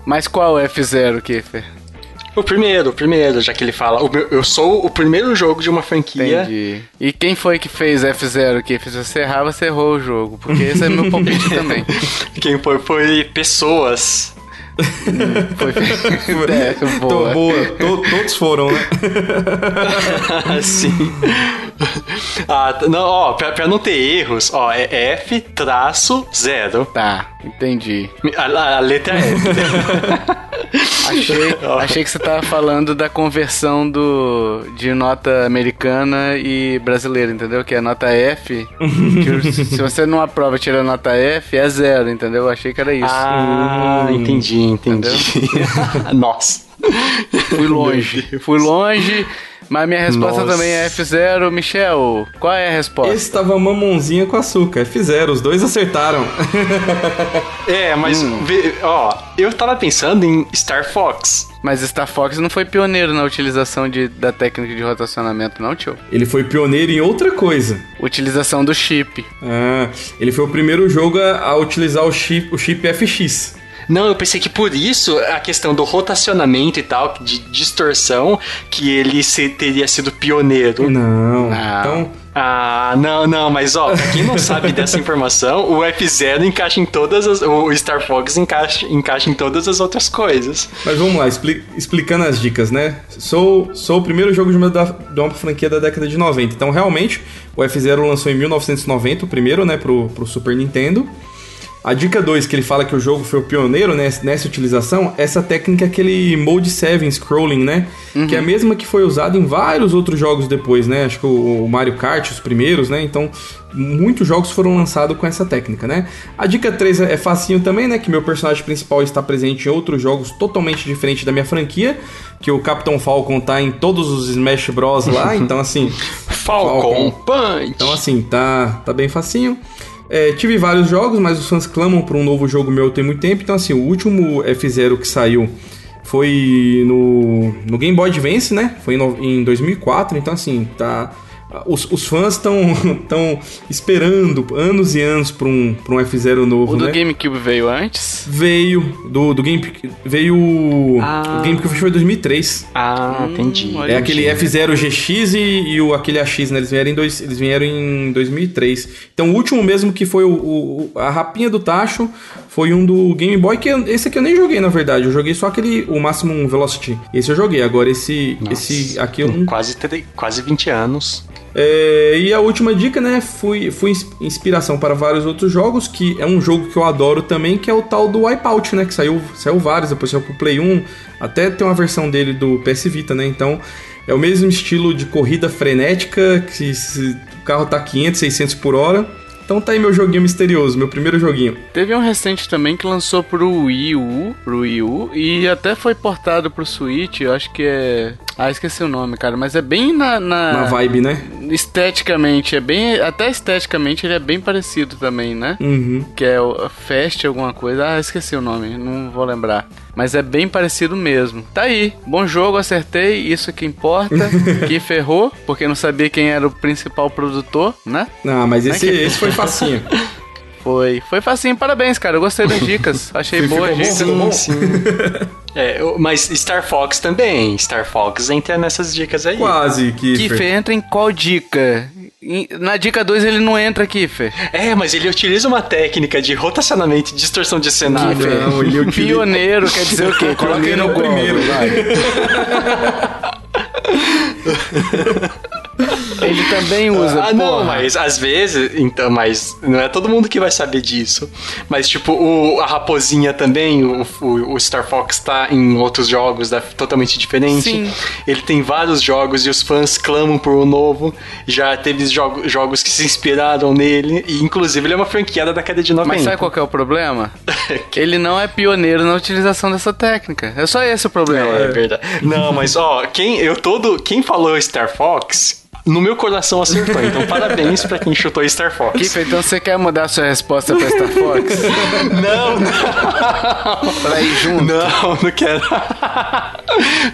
mas qual é F0, Kiffer? O primeiro, o primeiro, já que ele fala. eu sou o primeiro jogo de uma franquia. Entendi. E quem foi que fez F0 que Se você errar, você errou o jogo. Porque esse é meu palpite também. Quem foi foi pessoas. Foi... é, boa. boa. todos foram, né? Sim. Ah, não, ó, pra, pra, não ter erros, ó, é F traço zero. Tá, entendi. A, a letra F. achei, achei que você tava falando da conversão do, de nota americana e brasileira, entendeu? Que é nota F. Se você não aprova tira nota F, é zero, entendeu? Achei que era isso. Ah, hum, entendi, entendi. Nossa. Fui longe. Fui longe. Mas minha resposta Nossa. também é F0. Michel, qual é a resposta? Esse tava mamãozinha com açúcar. F0, os dois acertaram. é, mas, hum. ó, eu tava pensando em Star Fox. Mas Star Fox não foi pioneiro na utilização de, da técnica de rotacionamento, não, tio? Ele foi pioneiro em outra coisa. Utilização do chip. Ah, ele foi o primeiro jogo a, a utilizar o chip, o chip FX. Não, eu pensei que por isso a questão do rotacionamento e tal, de distorção, que ele se, teria sido pioneiro. Não. Ah. Então. Ah, não, não, mas ó, pra quem não sabe dessa informação, o F0 encaixa em todas as. O Star Fox encaixa, encaixa em todas as outras coisas. Mas vamos lá, expli explicando as dicas, né? Sou, sou o primeiro jogo de uma, da, de uma franquia da década de 90. Então, realmente, o F0 lançou em 1990, o primeiro, né, pro, pro Super Nintendo. A dica 2, que ele fala que o jogo foi o pioneiro nessa, nessa utilização, essa técnica é aquele Mode 7 Scrolling, né? Uhum. Que é a mesma que foi usada em vários outros jogos depois, né? Acho que o, o Mario Kart, os primeiros, né? Então, muitos jogos foram lançados com essa técnica, né? A dica 3 é facinho também, né? Que meu personagem principal está presente em outros jogos totalmente diferentes da minha franquia. Que o Capitão Falcon tá em todos os Smash Bros lá, então assim... Falcon, Falcon Punch! Então assim, tá, tá bem facinho. É, tive vários jogos, mas os fãs clamam por um novo jogo meu tem muito tempo. Então, assim, o último F0 que saiu foi no, no Game Boy Advance, né? Foi em, em 2004. Então, assim, tá os, os fãs estão tão esperando anos e anos para um, pra um F0 novo. O do né? GameCube veio antes? Veio. Do, do Game, veio. Ah. O GameCube foi em 2003. Ah, hum, entendi. É aquele F0 GX e, e, o, aquele AX, né? Eles vieram, em dois, eles vieram em 2003. Então o último mesmo que foi o, o, a rapinha do Tacho foi um do Game Boy, que esse aqui eu nem joguei, na verdade. Eu joguei só aquele, o Maximum Velocity. Esse eu joguei. Agora esse, esse aqui eu não... Quase, quase 20 anos. É, e a última dica, né, fui, fui inspiração para vários outros jogos, que é um jogo que eu adoro também, que é o tal do Wipeout, né, que saiu, saiu vários, depois saiu pro Play 1, até tem uma versão dele do PS Vita, né, então é o mesmo estilo de corrida frenética, que se, o carro tá 500, 600 por hora, então tá aí meu joguinho misterioso, meu primeiro joguinho. Teve um recente também que lançou pro Wii U, pro Wii U, e até foi portado pro Switch, eu acho que é... Ah, esqueci o nome, cara, mas é bem na... Na, na vibe, né? Esteticamente, é bem... Até esteticamente ele é bem parecido também, né? Uhum. Que é o Fast alguma coisa. Ah, esqueci o nome, não vou lembrar. Mas é bem parecido mesmo. Tá aí. Bom jogo, acertei. Isso que importa. que ferrou, porque não sabia quem era o principal produtor, né? Não, mas esse, é que... esse foi facinho. Foi. Foi facinho, parabéns, cara. Eu gostei das dicas. Achei boa dicas. Sim, sim. é, mas Star Fox também. Star Fox entra nessas dicas aí. Quase, Kiffer. Kiffer entra em qual dica? Na dica 2 ele não entra, Kiffer. É, mas ele utiliza uma técnica de rotacionamento e distorção de cenário. Não, ele utiliza... Pioneiro quer dizer o quê? Coloca ele no primeiro, vai. Ele também usa. Ah, não, mas às vezes, então, mas não é todo mundo que vai saber disso. Mas, tipo, o, a raposinha também, o, o, o Star Fox tá em outros jogos da, totalmente diferente. Sim. Ele tem vários jogos e os fãs clamam por um novo. Já teve jogo, jogos que se inspiraram nele. E, inclusive, ele é uma franquia da década de 90. Mas sabe qual é o problema? ele não é pioneiro na utilização dessa técnica. É só esse o problema. É, é verdade. Não, mas, ó, quem, eu todo, quem falou Star Fox no meu coração acertou. Então, parabéns pra quem chutou Star Fox. Kifa, então você quer mudar sua resposta pra Star Fox? não, não. pra ir junto? Não, não quero.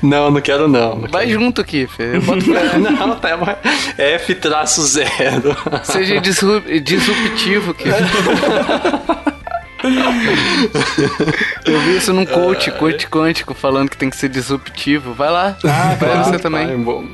não, não quero não. não Vai quero. junto, pra... não, tá. F traço zero. Seja disruptivo, Kifa. Eu vi isso num coach, coach quântico, falando que tem que ser disruptivo. Vai lá, ah, vai claro, você também. Vai,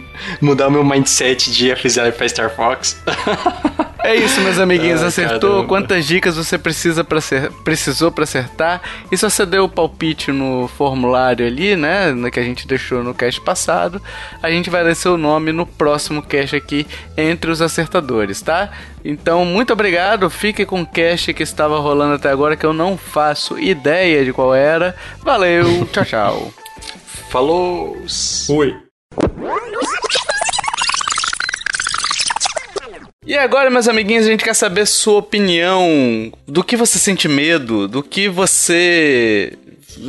mudar o meu mindset de FZL pra Star Fox. É isso, meus amiguinhos. Ah, acertou? Caramba. Quantas dicas você precisa pra ser, precisou para acertar? E se você deu o palpite no formulário ali, né? Que a gente deixou no cast passado, a gente vai ler seu nome no próximo cast aqui entre os acertadores, tá? Então, muito obrigado. Fique com o cast que estava rolando até agora, que eu não faço ideia de qual era. Valeu, tchau, tchau. Falou! Oi. E agora, meus amiguinhos, a gente quer saber sua opinião. Do que você sente medo? Do que você.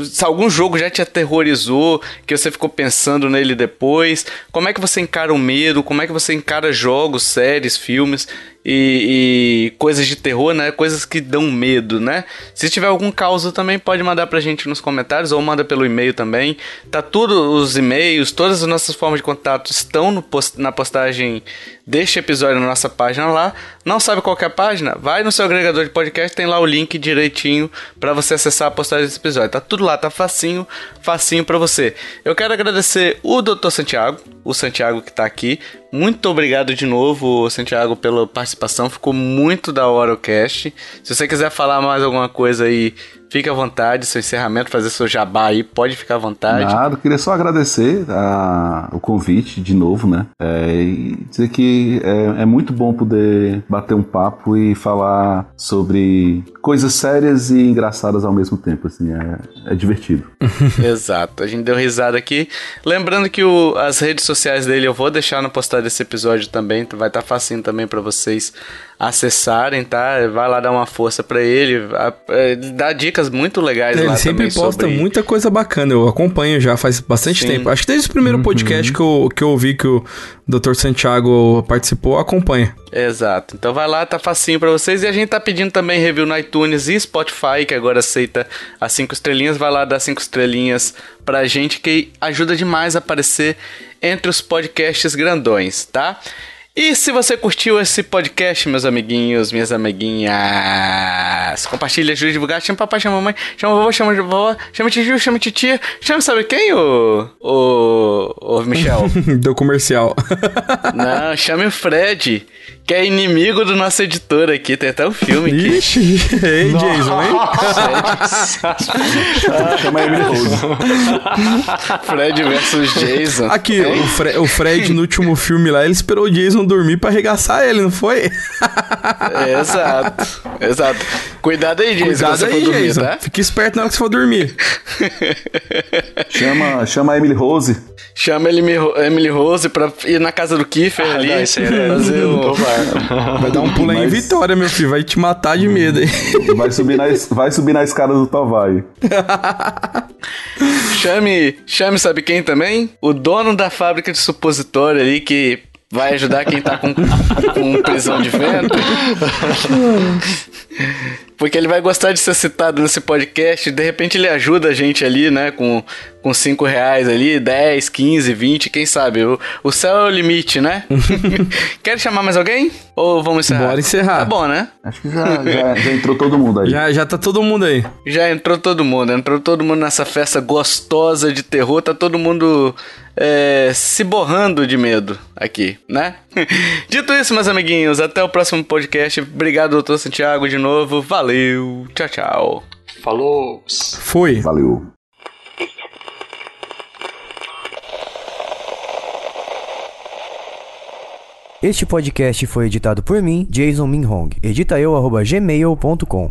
Se algum jogo já te aterrorizou, que você ficou pensando nele depois, como é que você encara o medo, como é que você encara jogos, séries, filmes e, e, coisas de terror, né? Coisas que dão medo, né? Se tiver algum caos também pode mandar pra gente nos comentários ou manda pelo e-mail também. Tá tudo os e-mails, todas as nossas formas de contato estão post, na postagem deste episódio na nossa página lá. Não sabe qual é a página? Vai no seu agregador de podcast, tem lá o link direitinho para você acessar a postagem desse episódio. Tá tudo lá, tá facinho, facinho para você. Eu quero agradecer o Dr. Santiago, o Santiago que tá aqui. Muito obrigado de novo, Santiago, pela participação. Ficou muito da hora o cast. Se você quiser falar mais alguma coisa aí Fique à vontade, seu encerramento, fazer seu jabá aí, pode ficar à vontade. Nada, queria só agradecer a, o convite de novo, né? É, e dizer que é, é, muito bom poder bater um papo e falar sobre coisas sérias e engraçadas ao mesmo tempo, assim, é, é divertido. Exato, a gente deu risada aqui. Lembrando que o, as redes sociais dele eu vou deixar no postar desse episódio também, vai estar tá facinho também para vocês acessarem, tá? Vai lá dar uma força para ele, ele dá dicas muito legais ele lá sempre posta sobre... muita coisa bacana, eu acompanho já faz bastante Sim. tempo. Acho que desde o primeiro uhum. podcast que eu, que eu ouvi que o Dr. Santiago participou, acompanha. Exato. Então vai lá, tá facinho para vocês. E a gente tá pedindo também review no iTunes e Spotify, que agora aceita as cinco estrelinhas. Vai lá dar cinco estrelinhas pra gente, que ajuda demais a aparecer entre os podcasts grandões, tá? E se você curtiu esse podcast, meus amiguinhos, minhas amiguinhas, compartilha, ajude a divulgar, chama papai, chama mamãe, chama vovô, chama vovó, chama tio, chama titia, chama sabe quem, o, o, o Michel? Do comercial. Não, chame o Fred, que é inimigo do nosso editor aqui, tem até um filme aqui. Ixi, ei, Jason, hein? Fred versus Jason. Aqui, o, Fre o Fred no último filme lá, ele esperou o Jason dormir pra arregaçar ele, não foi? É, exato, exato. Cuidado aí, Jason, Cuidado aí, dormir, Jason. Tá? Fique esperto na hora que você for dormir. chama, chama a Emily Rose. Chama Emily Rose pra ir na casa do Kiefer ah, ali, não, fazer o... Vai dar um pulo Mas... em Vitória, meu filho, vai te matar de medo aí. Vai subir na, vai subir na escada do Tovai. chame, chame sabe quem também? O dono da fábrica de supositório ali que vai ajudar quem tá com, com prisão de vento. Porque ele vai gostar de ser citado nesse podcast. De repente ele ajuda a gente ali, né? Com, com 5 reais ali, 10, 15, 20, quem sabe? O, o céu é o limite, né? Quer chamar mais alguém? Ou vamos encerrar? Bora encerrar. Tá bom, né? Acho que já, já, já, entrou todo mundo aí. Já, já tá todo mundo aí. Já entrou todo mundo. Entrou todo mundo nessa festa gostosa de terror. Tá todo mundo é, se borrando de medo aqui, né? Dito isso, meus amiguinhos, até o próximo podcast. Obrigado, doutor Santiago, de novo. Valeu. Tchau, tchau. Falou. Fui. Valeu. Este podcast foi editado por mim, Jason Minhong. Edita eu, gmail.com.